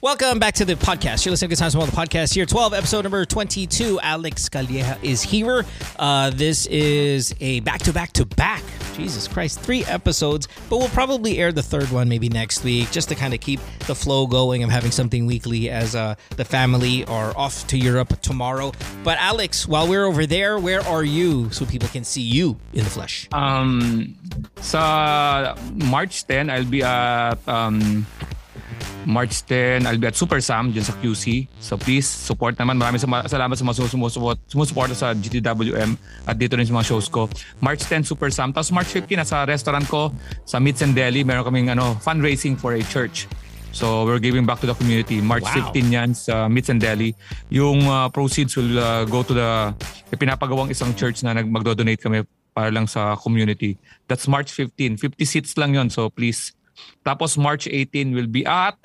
A: Welcome back to the podcast. You're listening to Good Times World, the podcast here, 12, episode number 22. Alex Calleja is here. Uh, this is a back to back to back. Jesus Christ, three episodes, but we'll probably air the third one maybe next week just to kind of keep the flow going. I'm having something weekly as uh, the family are off to Europe tomorrow. But Alex, while we're over there, where are you so people can see you in the flesh?
B: Um, sa March 10, I'll be at um, March 10, I'll be at Super Sam dyan sa QC. So please support naman. Maraming sama- salamat sa mga sumusuport, sumusuporta sa GTWM at dito rin sa mga shows ko. March 10, Super Sam. Tapos March 15, nasa restaurant ko sa Meats and Deli. Meron kaming ano, fundraising for a church. So we're giving back to the community. March
A: Wow.
B: 15 yan sa Meats and Deli. Yung uh, proceeds will uh, go to the pinapagawang isang church na nag magdo-donate kami para lang sa community. That's March 15. 50 seats lang yon So please. Tapos March 18 will be at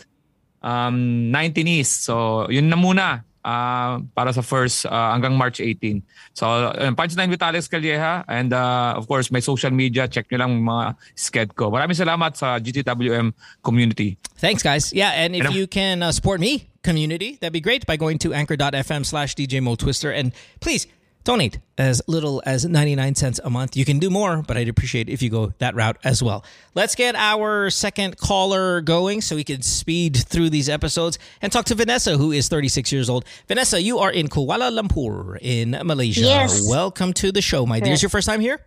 B: um, 19 East. So yun na muna uh, para sa first uh, hanggang March 18. So uh, Punchline with Alex Calleja and uh, of course my social media. Check nyo lang mga sked ko. Maraming salamat sa GTWM community.
A: Thanks, guys. Yeah, and if you can uh, support me, community, that'd be great by going to anchor.fm slash DJ Mo Twister. And please donate as little as 99 cents a month. You can do more, but I'd appreciate if you go that route as well. Let's get our second caller going so we can speed through these episodes and talk to Vanessa, who is 36 years old. Vanessa, you are in Kuala Lumpur in Malaysia.
E: Yes.
A: Welcome to the show, my dear. Is your first time here?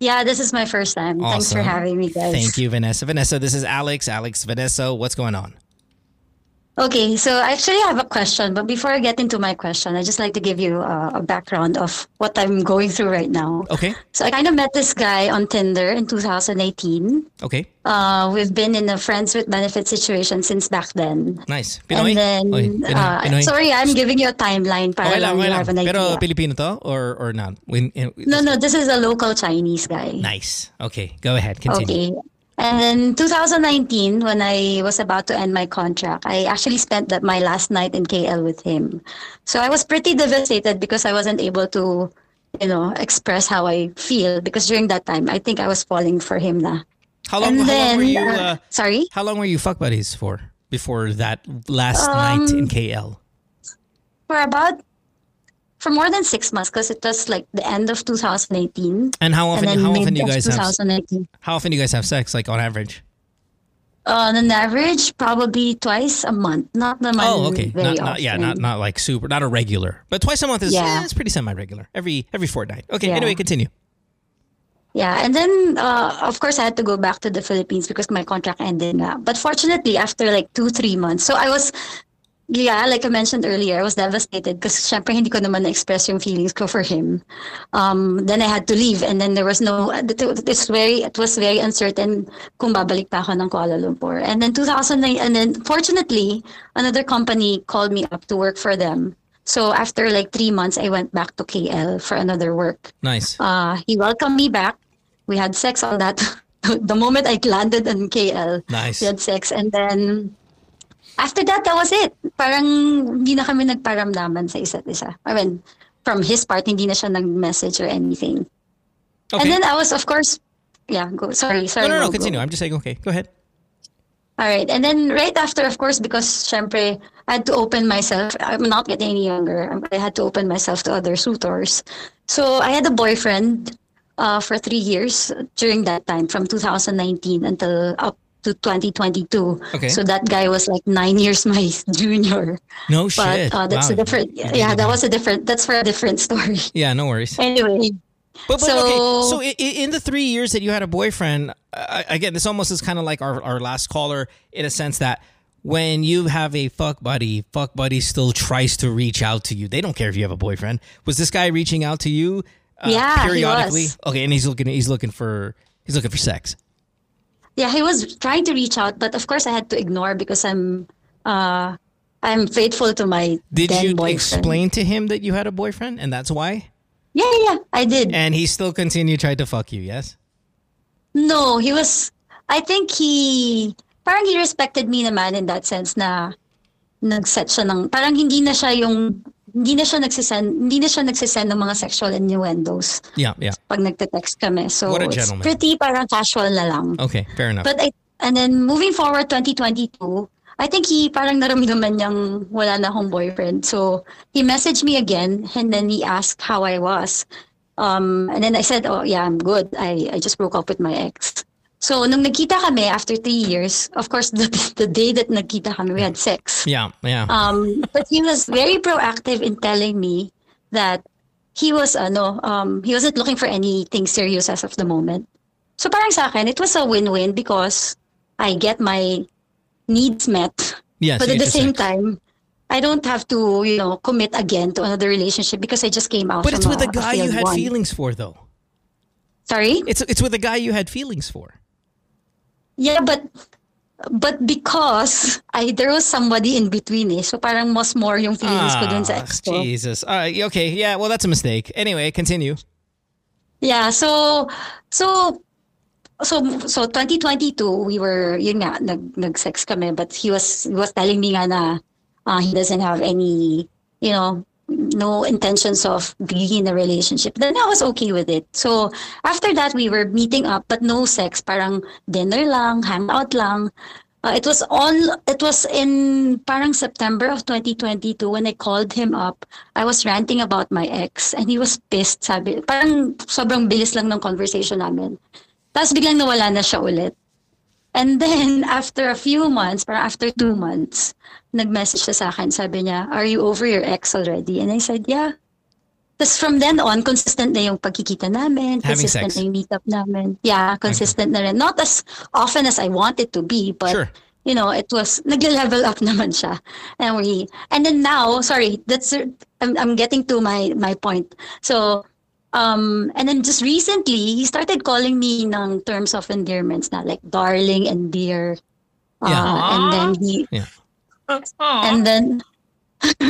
E: Yeah, this is my first time. Thanks for having me, guys.
A: Thank you, Vanessa. Vanessa, this is Alex. Alex, Vanessa, what's going on?
E: Okay, so actually I actually have a question, but before I get into my question, I just like to give you uh, a background of what I'm going through right now.
A: Okay.
E: So I kind of met this guy on Tinder in 2018.
A: Okay.
E: Uh, we've been in a friends with benefit situation since back then.
A: Nice. Pinoy?
E: And then,
A: Oy, Pinoy,
E: uh,
A: Pinoy.
E: sorry, I'm giving you a timeline para
A: Okay lang, okay lang.
E: have an idea.
A: Pero Pilipino to or or not? When, in-
E: no, no, this is a local Chinese guy.
A: Nice. Okay, go ahead. Continue.
E: Okay. And then 2019, when I was about to end my contract, I actually spent that, my last night in KL with him. So I was pretty devastated because I wasn't able to, you know, express how I feel because during that time, I think I was falling for him na.
A: How long? how long were you?
E: Uh, sorry,
A: how long were you fuck buddies for before that last
E: Um,
A: night in KL?
E: for about, for more than six months because it was like the end of 2018.
A: And how often?
E: and
A: How often do you guys have?
E: 2019.
A: How often do you guys have sex? Like on average?
E: On an average, probably twice a month. Not naman
A: Oh, okay. Not, not yeah, not not like super, not a regular, but twice a month is
E: Yeah.
A: yeah, it's pretty semi-regular. Every every fortnight. Okay.
E: Yeah.
A: Anyway, continue.
E: Yeah, and then uh, of course I had to go back to the Philippines because my contract ended nga. But fortunately, after like two, three months, so I was, yeah, like I mentioned earlier, I was devastated because syempre hindi ko naman na-express yung feelings ko for him. Um, then I had to leave, and then there was no. It's very, it was very uncertain kung babalik pa ako ng Kuala Lumpur. And then 2009, and then fortunately, another company called me up to work for them. So after like three months, I went back to KL for another work
A: Nice.
E: uh, he welcomed me back. We had sex, all that. the moment I landed in KL,
A: Nice.
E: we had sex. And then, after that, that was it. Parang hindi na kami nagparamdaman sa isa't isa. I mean, from his part, hindi na siya nag-message or anything.
A: Okay.
E: And then I was, of course, yeah, go. Sorry, sorry.
A: no, no, no.
E: Mo, go.
A: Continue. I'm just saying. Okay, go ahead.
E: All right. And then right after, of course, because syempre, I had to open myself. I'm not getting any younger. I had to open myself to other suitors. So I had a boyfriend uh, for three years during that time, from 2019 until up to 2022.
A: Okay.
E: So that guy was like nine years my junior.
A: No
E: But
A: shit.
E: uh, that's
A: Wow.
E: a different. Yeah, that was a different. That's for a different story.
A: Yeah, no worries.
E: Anyway.
A: But, but
E: So-
A: okay, so in the three years that you had a boyfriend, uh, again, this almost is kind of like our, our last caller in a sense that when you have a fuck buddy, fuck buddy still tries to reach out to you. They don't care if you have a boyfriend. Was this guy reaching out to you uh,
E: Yeah, he
A: periodically?
E: was.
A: Okay, and he's looking he's looking for he's looking for sex.
E: Yeah, he was trying to reach out, but of course I had to ignore because I'm uh I'm faithful to my
A: Did you
E: boyfriend.
A: explain to him that you had a boyfriend and that's why?
E: Yeah, yeah, yeah, I did.
A: And he still continued trying to fuck you, yes?
E: No, he was I think he parang he respected me naman in that sense na nag-set siya ng parang hindi na siya yung hindi na siya nagsisend hindi na siya nagsisend ng mga sexual innuendos
A: Yeah, yeah.
E: pag nagte-text kami. So
A: What a
E: it's
A: gentleman.
E: pretty parang casual na lang.
A: Okay, fair enough.
E: But I, and then moving forward 2022, I think he parang naramdaman niyang wala na akong boyfriend. So he messaged me again and then he asked how I was. Um, and then I said, oh yeah, I'm good. I, I just broke up with my ex. So nung nagkita kami after three years, of course the, the day that nagkita kami, we had sex.
A: yeah, yeah.
E: Um, but he was very proactive in telling me that he was ano, um, he wasn't looking for anything serious as of the moment. So parang sa akin, it was a win-win because I get my needs met.
A: yes,
E: but at the same
A: sex.
E: time, I don't have to, you know, commit again to another relationship because I just came out
A: But it's with
E: a,
A: a guy you had
E: one.
A: feelings for though.
E: Sorry?
A: It's it's with a guy you had feelings for.
E: Yeah, but but because I there was somebody in between eh. So parang mas more yung feelings ko dun sa
A: Ah,
E: ex ko.
A: Jesus. All right. Okay. Yeah. Well, that's a mistake. Anyway, continue.
E: Yeah, so so so so 2022 we were yun nga nag nag-sex kami but he was he was telling me nga na uh, he doesn't have any you know no intentions of being in a relationship. Then I was okay with it. So after that we were meeting up but no sex, parang dinner lang, hangout lang. Uh, it was all it was in parang September of 2022 when I called him up. I was ranting about my ex and he was pissed. Sabi, parang sobrang bilis lang ng conversation namin. Tapos biglang nawala na siya ulit. And then after a few months, parang after two months, nag-message siya sa akin. Sabi niya, are you over your ex already? And I said, yeah. Tapos from then on, consistent na yung pagkikita namin,
A: Having
E: consistent
A: sex.
E: na yung meetup namin. Yeah, consistent na rin. Not as often as I want it to be, but
A: Sure.
E: you know, it was nagle-level up naman siya. And we and then now, sorry, that's I'm I'm getting to my my point. So um and then just recently he started calling me ng terms of endearments not like darling and dear. Uh,
A: Yeah.
E: and then he
A: Yeah.
E: and then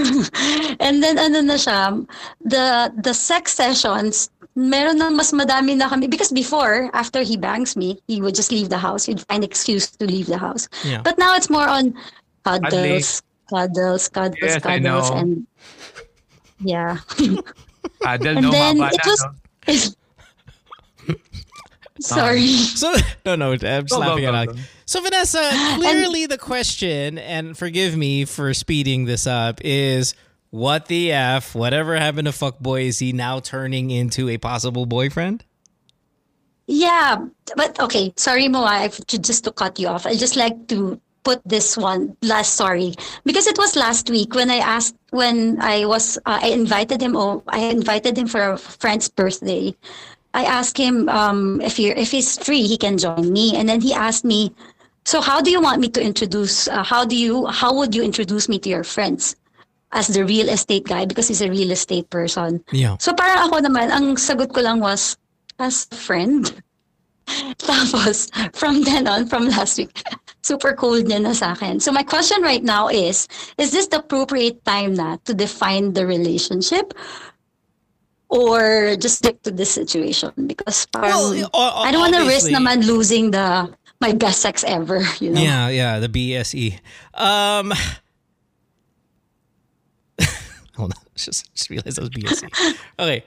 E: and then ano na siya, the the sex sessions meron na mas madami na kami because before after he bangs me he would just leave the house he'd find excuse to leave the house
A: Yeah.
E: but now it's more on cuddles cuddles cuddles
B: Yes,
E: cuddles and yeah
B: Adel,
E: and
B: no,
E: then
B: mabala,
E: it was
B: no?
E: sorry
A: So no, no. I'm just
B: Go, go,
A: laughing
B: go,
A: at
B: go.
A: Alex. So Vanessa, clearly the question, and forgive me for speeding this up, is what the f? Whatever happened to fuckboy? Is he now turning into a possible boyfriend?
E: Yeah, but okay. Sorry, Mo. I just to cut you off. I just like to put this one last sorry because it was last week when I asked when I was uh, I invited him. Oh, I invited him for a friend's birthday. I asked him um, if he if he's free, he can join me, and then he asked me, "So how do you want me to introduce? Uh, how do you how would you introduce me to your friends?" As the real estate guy because he's a real estate person.
A: Yeah.
E: So parang ako naman, ang sagot ko lang was, as a friend. Tapos, from then on, from last week, super cold niya na sa akin. So my question right now is, is this the appropriate time na to define the relationship? or just stick to this situation because parang,
A: Well, o- o-
E: I don't want to risk naman losing the my best sex ever. You know.
A: Yeah, yeah, the BSE. Um, hold on, just just realized that was BSE. Okay,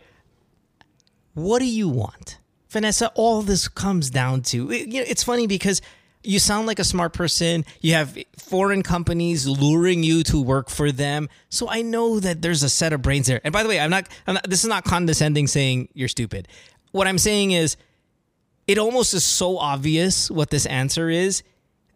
A: what do you want, Vanessa? All this comes down to it- you know. It's funny because you sound like a smart person. You have foreign companies luring you to work for them, so I know that there's a set of brains there. And by the way, I'm not. I'm not this is not condescending saying you're stupid. What I'm saying is it almost is so obvious what this answer is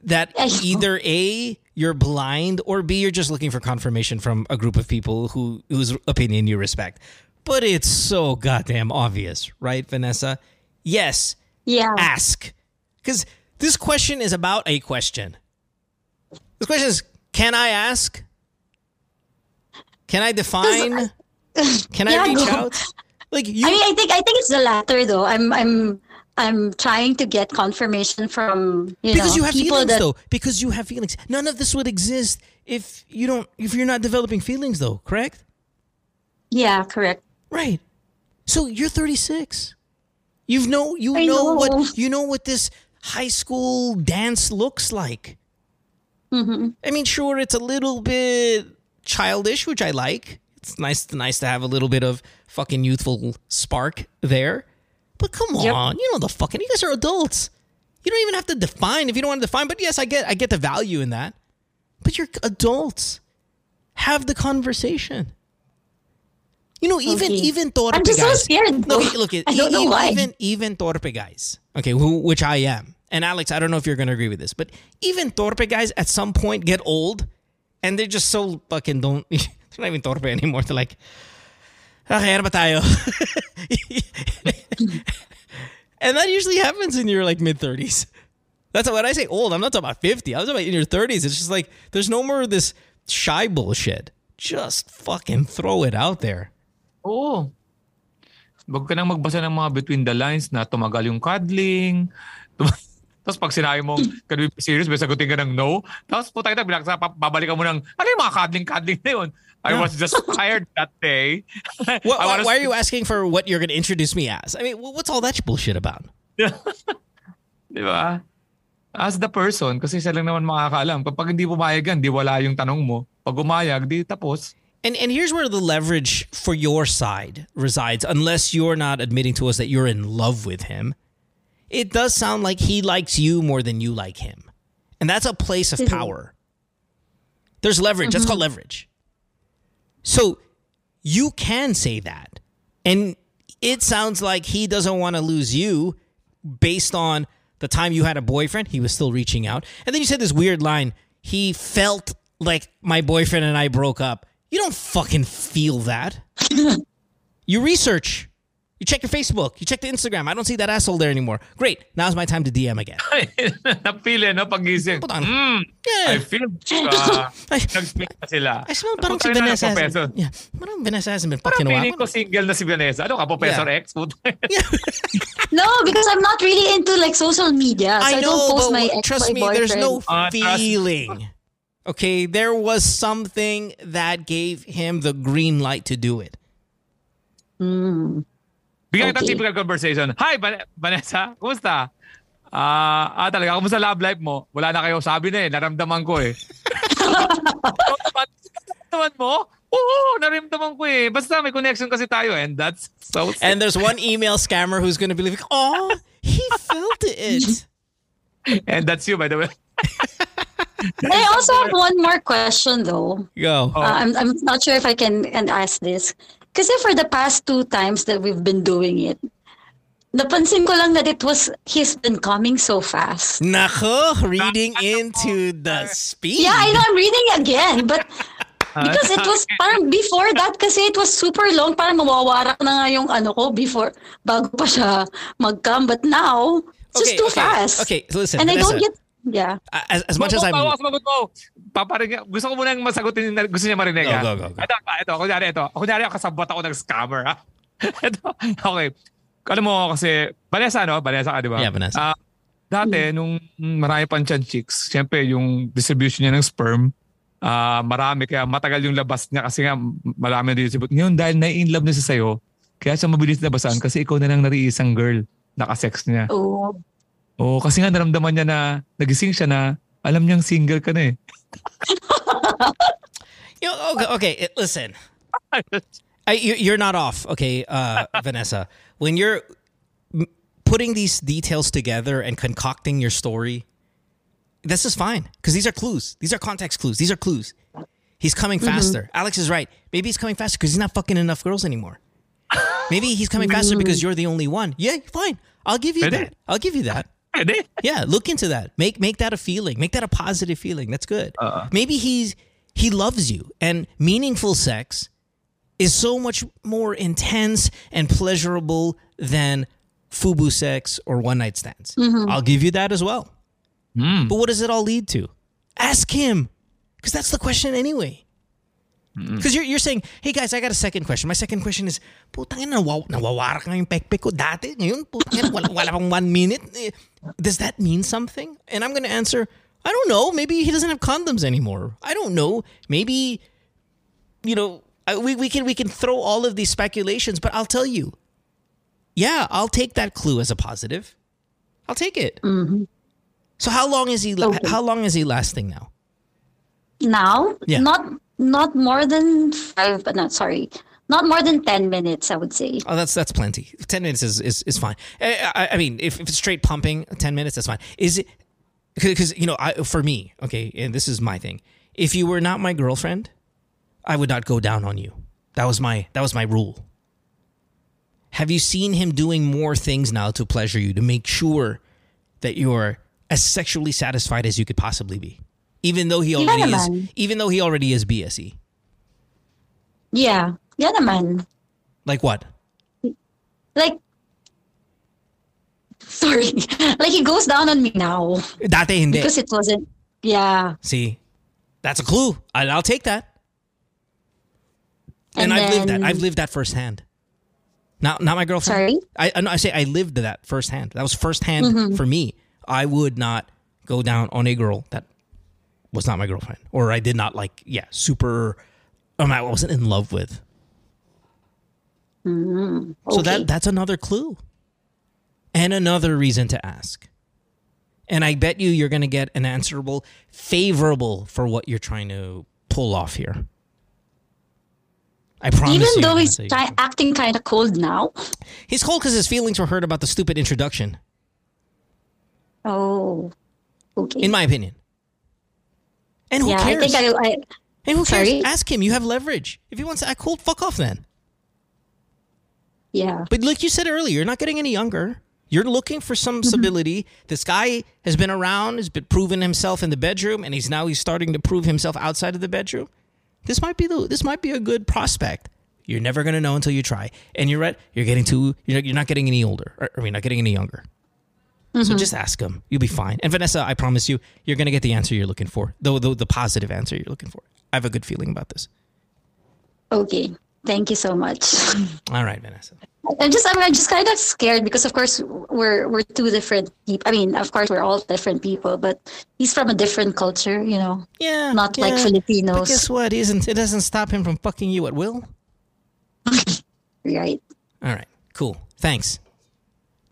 A: that either A, you're blind, or B, you're just looking for confirmation from a group of people who whose opinion you respect. But it's so goddamn obvious, right, Vanessa? Yes,
E: Yeah.
A: ask. Because this question is about a question. This question is can I ask? Can I define? Can I
E: Yeah,
A: reach
E: go.
A: out? Like you
E: I mean, I think I think it's the latter though. I'm I'm I'm trying to get confirmation from you
A: because
E: know
A: you have
E: people
A: feelings
E: that
A: though because you have feelings none of this would exist if you don't if you're not developing feelings though correct
E: yeah, correct.
A: right so you're 36 you've know you know,
E: know.
A: what you know what this high school dance looks like
E: hmm
A: i mean sure it's a little bit childish which i like it's nice nice to have a little bit of fucking youthful spark there but come
E: Yep.
A: on you know the fucking you guys are adults you don't even have to define if you don't want to define but yes i get i get the value in that but you're adults have the conversation you know even
E: Okay.
A: even torpe
E: I'm just so scared.
A: look
E: though.
A: look
E: I don't know
A: even,
E: why.
A: even even torpe guys okay who which i am and alex i don't know if you're gonna agree with this but even torpe guys at some point get old and they're just so fucking don't they're not even torpe anymore. They're like ah, okay tayo and that usually happens in your like mid 30s that's when i say old. I'm not talking about 50 i was talking about in your 30s it's just like there's no more of this shy bullshit. Just fucking throw it out there.
B: Oh. Huwag ka nang magbasa ng mga between the lines na tumagal yung cuddling. Tum- Tapos pag sinabi mo, can we be serious? May sagutin ka ng no. Tapos putang ina, binaksa, babalikan mo ng, ano yung mga cuddling-cuddling na yun? I was just tired that day.
A: What, why, why are you asking for what you're going to introduce me as? I mean, wh- what's all that bullshit about?
B: Di ba? As the person, kasi siya lang naman makakaalam. Kapag hindi pumayag yan, di wala yung tanong mo. Pag umayag, di tapos.
A: And and here's where the leverage for your side resides, unless you're not admitting to us that you're in love with him. It does sound like he likes you more than you like him. And that's a place of
E: Mhm.
A: power. There's leverage. That's called leverage. So you can say that. And it sounds like he doesn't want to lose you based on the time you had a boyfriend. He was still reaching out. And then you said this weird line. He felt like my boyfriend and I broke up. You don't fucking feel that. you research. You check your Facebook. You check the Instagram. I don't see that asshole there anymore. Great. Now's my time to DM again.
B: Napili, no? Pagising.
A: Putang-
B: Mm,
A: Yeah.
B: I feel, uh,
A: I,
B: nag-split na sila.
A: I smell parang si Vanessa
B: Professor.
A: hasn't, yeah, parang Vanessa hasn't been
B: Parang
A: fucking
B: feeling ko single na si Vanessa. Ano ka, Professor
A: Yeah.
B: X? Puta.
E: No, because I'm not really into like social media. So I,
A: I
E: don't post my
A: w-
E: ex
A: trust me,
E: boyfriend.
A: there's no
B: Ah,
A: feeling. Okay, there was something that gave him the green light to do it.
E: Mm.
B: Bigyan kita
E: Okay.
B: typical conversation. Hi, Van- Vanessa. Kumusta? Ah, ah, talaga, kumusta love life mo? Wala na kayo. Sabi na eh, naramdaman ko eh. Naramdaman mo? Oo, naramdaman ko eh. Basta may connection kasi tayo and that's so sick.
A: And there's one email scammer who's going to be like, "Oh, he felt it."
B: And that's you, by the way.
E: I also have one more question though.
A: Go.
B: Oh.
E: Uh, I'm I'm not sure if I can can ask this. Kasi for the past two times that we've been doing it, napansin ko lang that it was he's been coming so fast.
A: Nako, reading into the speed.
E: Yeah, I know I'm reading again, but because it was parang before that kasi it was super long, parang mawawarak na nga yung ano ko before bago pa siya mag-come. But now, it's just too
A: okay,
E: fast.
A: Okay, so listen,
E: And I don't get yeah.
A: as, as much as I'm
B: Bawa, sumagot mo. Paparinig, gusto ko munang masagutin na gusto niya marinig.
A: Go,
B: ha?
A: go, go, go.
B: Ito, ito, kunyari ito. Kunyari ako kasabot ako ng scammer. Ha? ito, okay. Alam mo kasi, Vanessa, no? Vanessa ka, di ba?
A: Yeah, Vanessa.
B: Ah, dati, nung marami pang chan chicks, syempre yung distribution niya ng sperm, ah marami kaya matagal yung labas niya kasi nga marami na distribute. Ngayon dahil na-in love na siya sa'yo, Kaya siya mabilis labasan kasi ikaw na lang nariisang girl nakasex niya.
E: Oh.
B: Oo, kasi nga naramdaman niya na nagising siya na alam niyang single ka na eh.
A: You know, okay, okay, it- listen. I, you, you're not off, okay, uh, Vanessa. When you're m- putting these details together and concocting your story, this is fine because these are clues. These are context clues. These are clues. He's coming faster. Alex is right. Maybe he's coming faster because he's not fucking enough girls anymore. Maybe he's coming faster because you're the only one. Yeah, fine. I'll give you
B: Pwede.
A: that. I'll give you that.
B: Pwede. Eh?
A: Yeah, look into that. Make make that a feeling. Make that a positive feeling. That's good.
B: Uh-uh.
A: Maybe he's he loves you and meaningful sex is so much more intense and pleasurable than fubu sex or one night stands. Mm-hmm. I'll give you that as well. Hmm. But what does it all lead to? Ask him. Because that's the question anyway. Because you're, you're saying, hey guys, I got a second question. My second question is, putang ina, nawaw, nawawara ka nga pekpek ko dati. Ngayon, putang ina, wala, wala pang one minute. Eh, Does that mean something? And I'm going to answer, I don't know. Maybe he doesn't have condoms anymore. I don't know. Maybe, you know, I- we, we can we can throw all of these speculations, but I'll tell you, yeah, I'll take that clue as a positive. I'll take it. So how long is he?
E: Okay.
A: How long is he lasting now?
E: Now,
A: Yeah.
E: not not more than five, but not sorry, not more than ten minutes. I would say.
A: Oh, that's that's plenty. Ten minutes is is, is fine. I, I, I mean, if, if it's straight pumping, ten minutes that's fine. Is it? Because you know, I for me, okay, and this is my thing. If you were not my girlfriend, I would not go down on you. That was my that was my rule. Have you seen him doing more things now to pleasure you to make sure that you're as sexually satisfied as you could possibly be, even though he already is,
E: naman.
A: even though he already is BSE.
E: Yeah, yeah, naman.
A: Like what?
E: Like, sorry, like he goes down on me now
A: Dati hindi.
E: because it wasn't. Yeah,
A: See, that's a clue. I, I'll take that. And,
E: And
A: I've lived that. I've lived that firsthand. Not not my girlfriend.
E: Sorry?
A: I I, no, I say I lived that firsthand. That was firsthand
E: Mm-hmm.
A: for me. I would not go down on a girl that was not my girlfriend, or I did not like. Yeah, super. Um, I wasn't in love with. So
E: okay.
A: that that's another clue, and another reason to ask. And I bet you you're going to get an answerable, favorable for what you're trying to pull off here. I promise
E: even though he's acting kind of cold now.
A: he's cold because his feelings were hurt about the stupid introduction,
E: Oh, okay.
A: in my opinion. And who
E: yeah, I
A: cares?
E: think I, I
A: and who cares? Ask him. You have leverage. If he wants to act cold, fuck off then.
E: yeah.
A: But like you said earlier, you're not getting any younger. You're looking for some mm-hmm. stability. This guy has been around, has been proven himself in the bedroom, and he's now he's starting to prove himself outside of the bedroom. This might be the this might be a good prospect. You're never gonna know until you try. And you're right. You're getting too. You're, you're not getting any older. Or, I mean, not getting any younger. So mm-hmm. just ask him. You'll be fine. And Vanessa, I promise you, you're gonna get the answer you're looking for. The the, the positive answer you're looking for. I have a good feeling about this.
E: Okay. Thank you so much.
A: All right, Vanessa.
E: I'm just I'm just kind of scared because of course we're we're two different people. I mean, of course we're all different people, but he's from a different culture, you know,
A: Yeah,
E: not like. Filipinos,
A: But guess what? It isn't it doesn't stop him from fucking you at will.
E: right?
A: All right, cool. Thanks.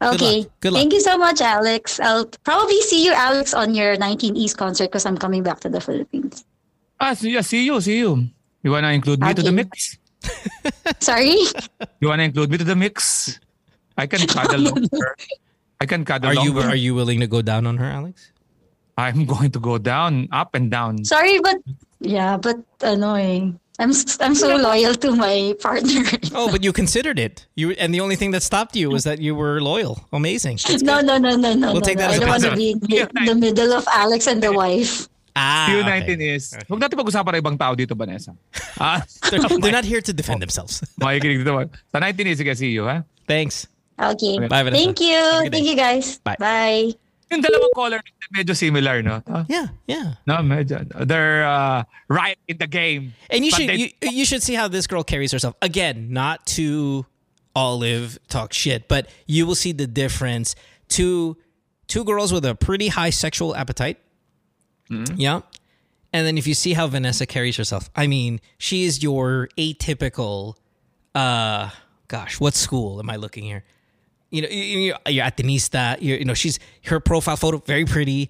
E: Okay.
A: luck. Good luck.
E: Thank you so much, Alex. I'll probably see you, Alex, on your 19 East concert because I'm coming back to the Philippines.
B: Ah, see, yeah, see you, see you. You wanna include me to the mix?
E: Sorry.
B: You wanna include me to the mix? I can cuddle longer. I can cuddle
A: Are you
B: longer.
A: are you willing to go down on her, Alex?
B: I'm going to go down, up and down.
E: Sorry, but yeah, but annoying. I'm s- I'm so loyal to my partner.
A: Oh, but you considered it. You and the only thing that stopped you was that you were loyal. Amazing.
E: No, no, no, no, no.
A: We'll
E: no,
A: take
E: no.
A: as
E: I
A: a
E: don't want to be in the, the middle of Alex and the wife.
A: Ah,
B: Q19
A: okay.
B: is, huwag natin pag-usapan ng ibang tao dito, Vanessa. Ah,
A: They're, they're not here to defend themselves.
B: makikinig dito. Sa 19 East, sige, see you, ha?
A: Thanks.
E: Okay.
A: Bye, Vanessa.
E: Thank you.
A: Have a good
E: Thank you, guys.
A: Bye.
E: Bye.
B: Yung dalawang caller, medyo similar, no? Ah,
A: Yeah, yeah.
B: No, medyo. They're uh, right in the game.
A: And you should
B: they-
A: you, you should see how this girl carries herself. Again, not to Olive talk shit, but you will see the difference. Two two girls with a pretty high sexual appetite. Yeah. And then if you see how Vanessa carries herself, I mean, she is your atypical uh gosh, what school am I looking here? You know, you- you're, you're at Denista. You're, you know, she's her profile photo very pretty.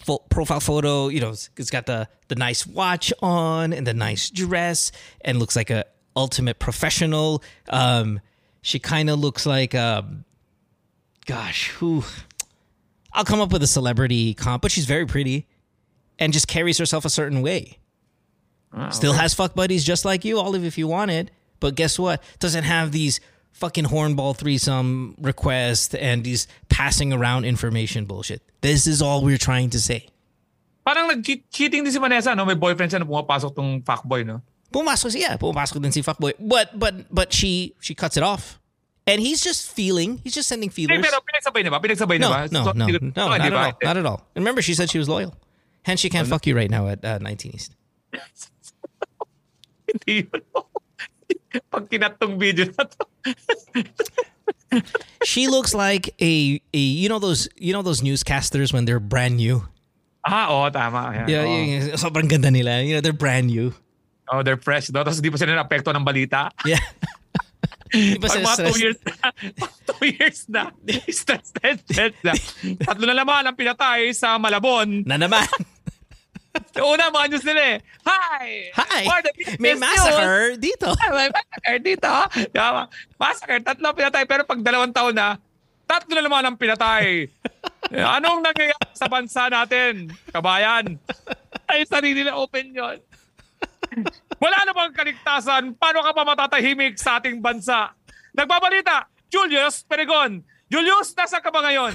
A: Full profile photo, you know, it's, got the the nice watch on and the nice dress, and looks like a ultimate professional. Um, she kind of looks like, um, gosh, who? I'll come up with a celebrity comp, but she's very pretty, and just carries herself a certain way. Still has fuck buddies just like you, Olive, if you wanted. But guess what? Doesn't have these fucking hornball threesome request and these passing around information bullshit. This is all we're trying to say.
B: Parang nag-cheating din si Vanessa, no? May boyfriend siya na pumapasok tong fuckboy, no?
A: Pumasok siya, pumapasok din si fuckboy. But but but she she cuts it off. And he's just feeling, he's just sending feelers.
B: pero pinagsabay na ba? Pinagsabay na
A: No,
B: ba?
A: no,
B: So,
A: no, no, not at all. Not at all. And remember, she said she was loyal. Hence, she can't fuck you right now at uh, 19 East.
B: Hindi yun. Pag kinat tong video na to.
A: She looks like a, a you know those you know those newscasters when they're brand new.
B: ah, oo, tama. Yan.
A: Yeah,
B: Oo.
A: yeah, yeah, sobrang ganda nila. You know, they're brand new.
B: Oh, they're fresh, no? Tapos di pa sila na-apekto ng balita.
A: Yeah. Di ba
B: Pag mga two
A: stress-
B: years na, two years na, stress test, test na. Tatlo na naman ang pinatay sa Malabon.
A: Na naman.
B: Una, mga news nila eh. Hi!
A: Hi! May massacre dito.
B: news. May massacre dito. Tama. Massacre, tatlo pinatay. Pero pag dalawang taon na, tatlo na naman ang pinatay. Eh, Anong nangyayari sa bansa natin, kabayan? Ay, sarili na open yon. Wala namang kaligtasan. Paano ka pa matatahimik sa ating bansa? Nagbabalita, Julius Peregon. Julius, nasa ka ba ngayon?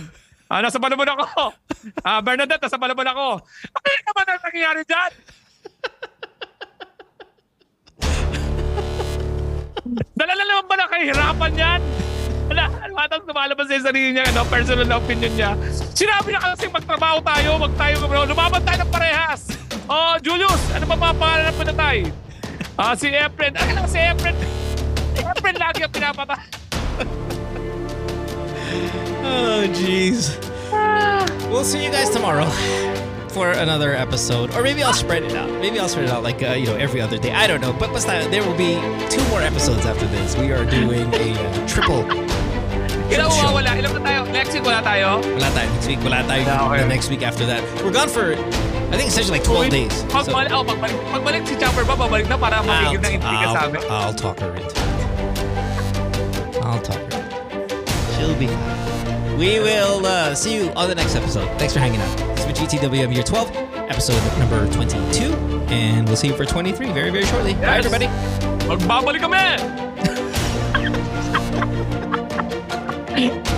B: Ah, nasa Balabon ako. Ah, Bernadette, nasa Balabon ako. Ano ka ba na nangyayari dyan? Dala na naman ba na kahirapan yan? Wala, matang lumalabas sa sarili niya, ano, personal na opinion niya. Sinabi na kasi magtrabaho tayo, mag tayo, lumaban tayo ng parehas. Oh, Julius, ano ba mga pangalan ng pinatay? Ah, si Efren. Ano si Efren? Si Efren lagi ang pinapatay.
A: Oh, jeez. We'll see you guys tomorrow for another episode, or maybe I'll spread it out. Maybe I'll spread it out like uh, you know every other day. I don't know, but basta, there will be two more episodes after this. We are doing a uh, triple.
B: Ilan
A: Show.
B: mawawala? Ilan na tayo? Next week wala tayo?
A: Wala tayo next week. Wala tayo
B: okay.
A: the next week after that. We're gone for I think essentially like 12 days. So
B: oh, pagbalik, pagbalik si Chopper ba, babalik na para mamigil ng intriga sa amin.
A: I'll, I'll talk her into it. I'll talk She'll be fine. We will uh, see you on the next episode. Thanks for hanging out. This has been GTWM Year 12, episode number 22, and we'll see you for 23 very, very shortly. Bye, everybody.
B: Magbabalik kami!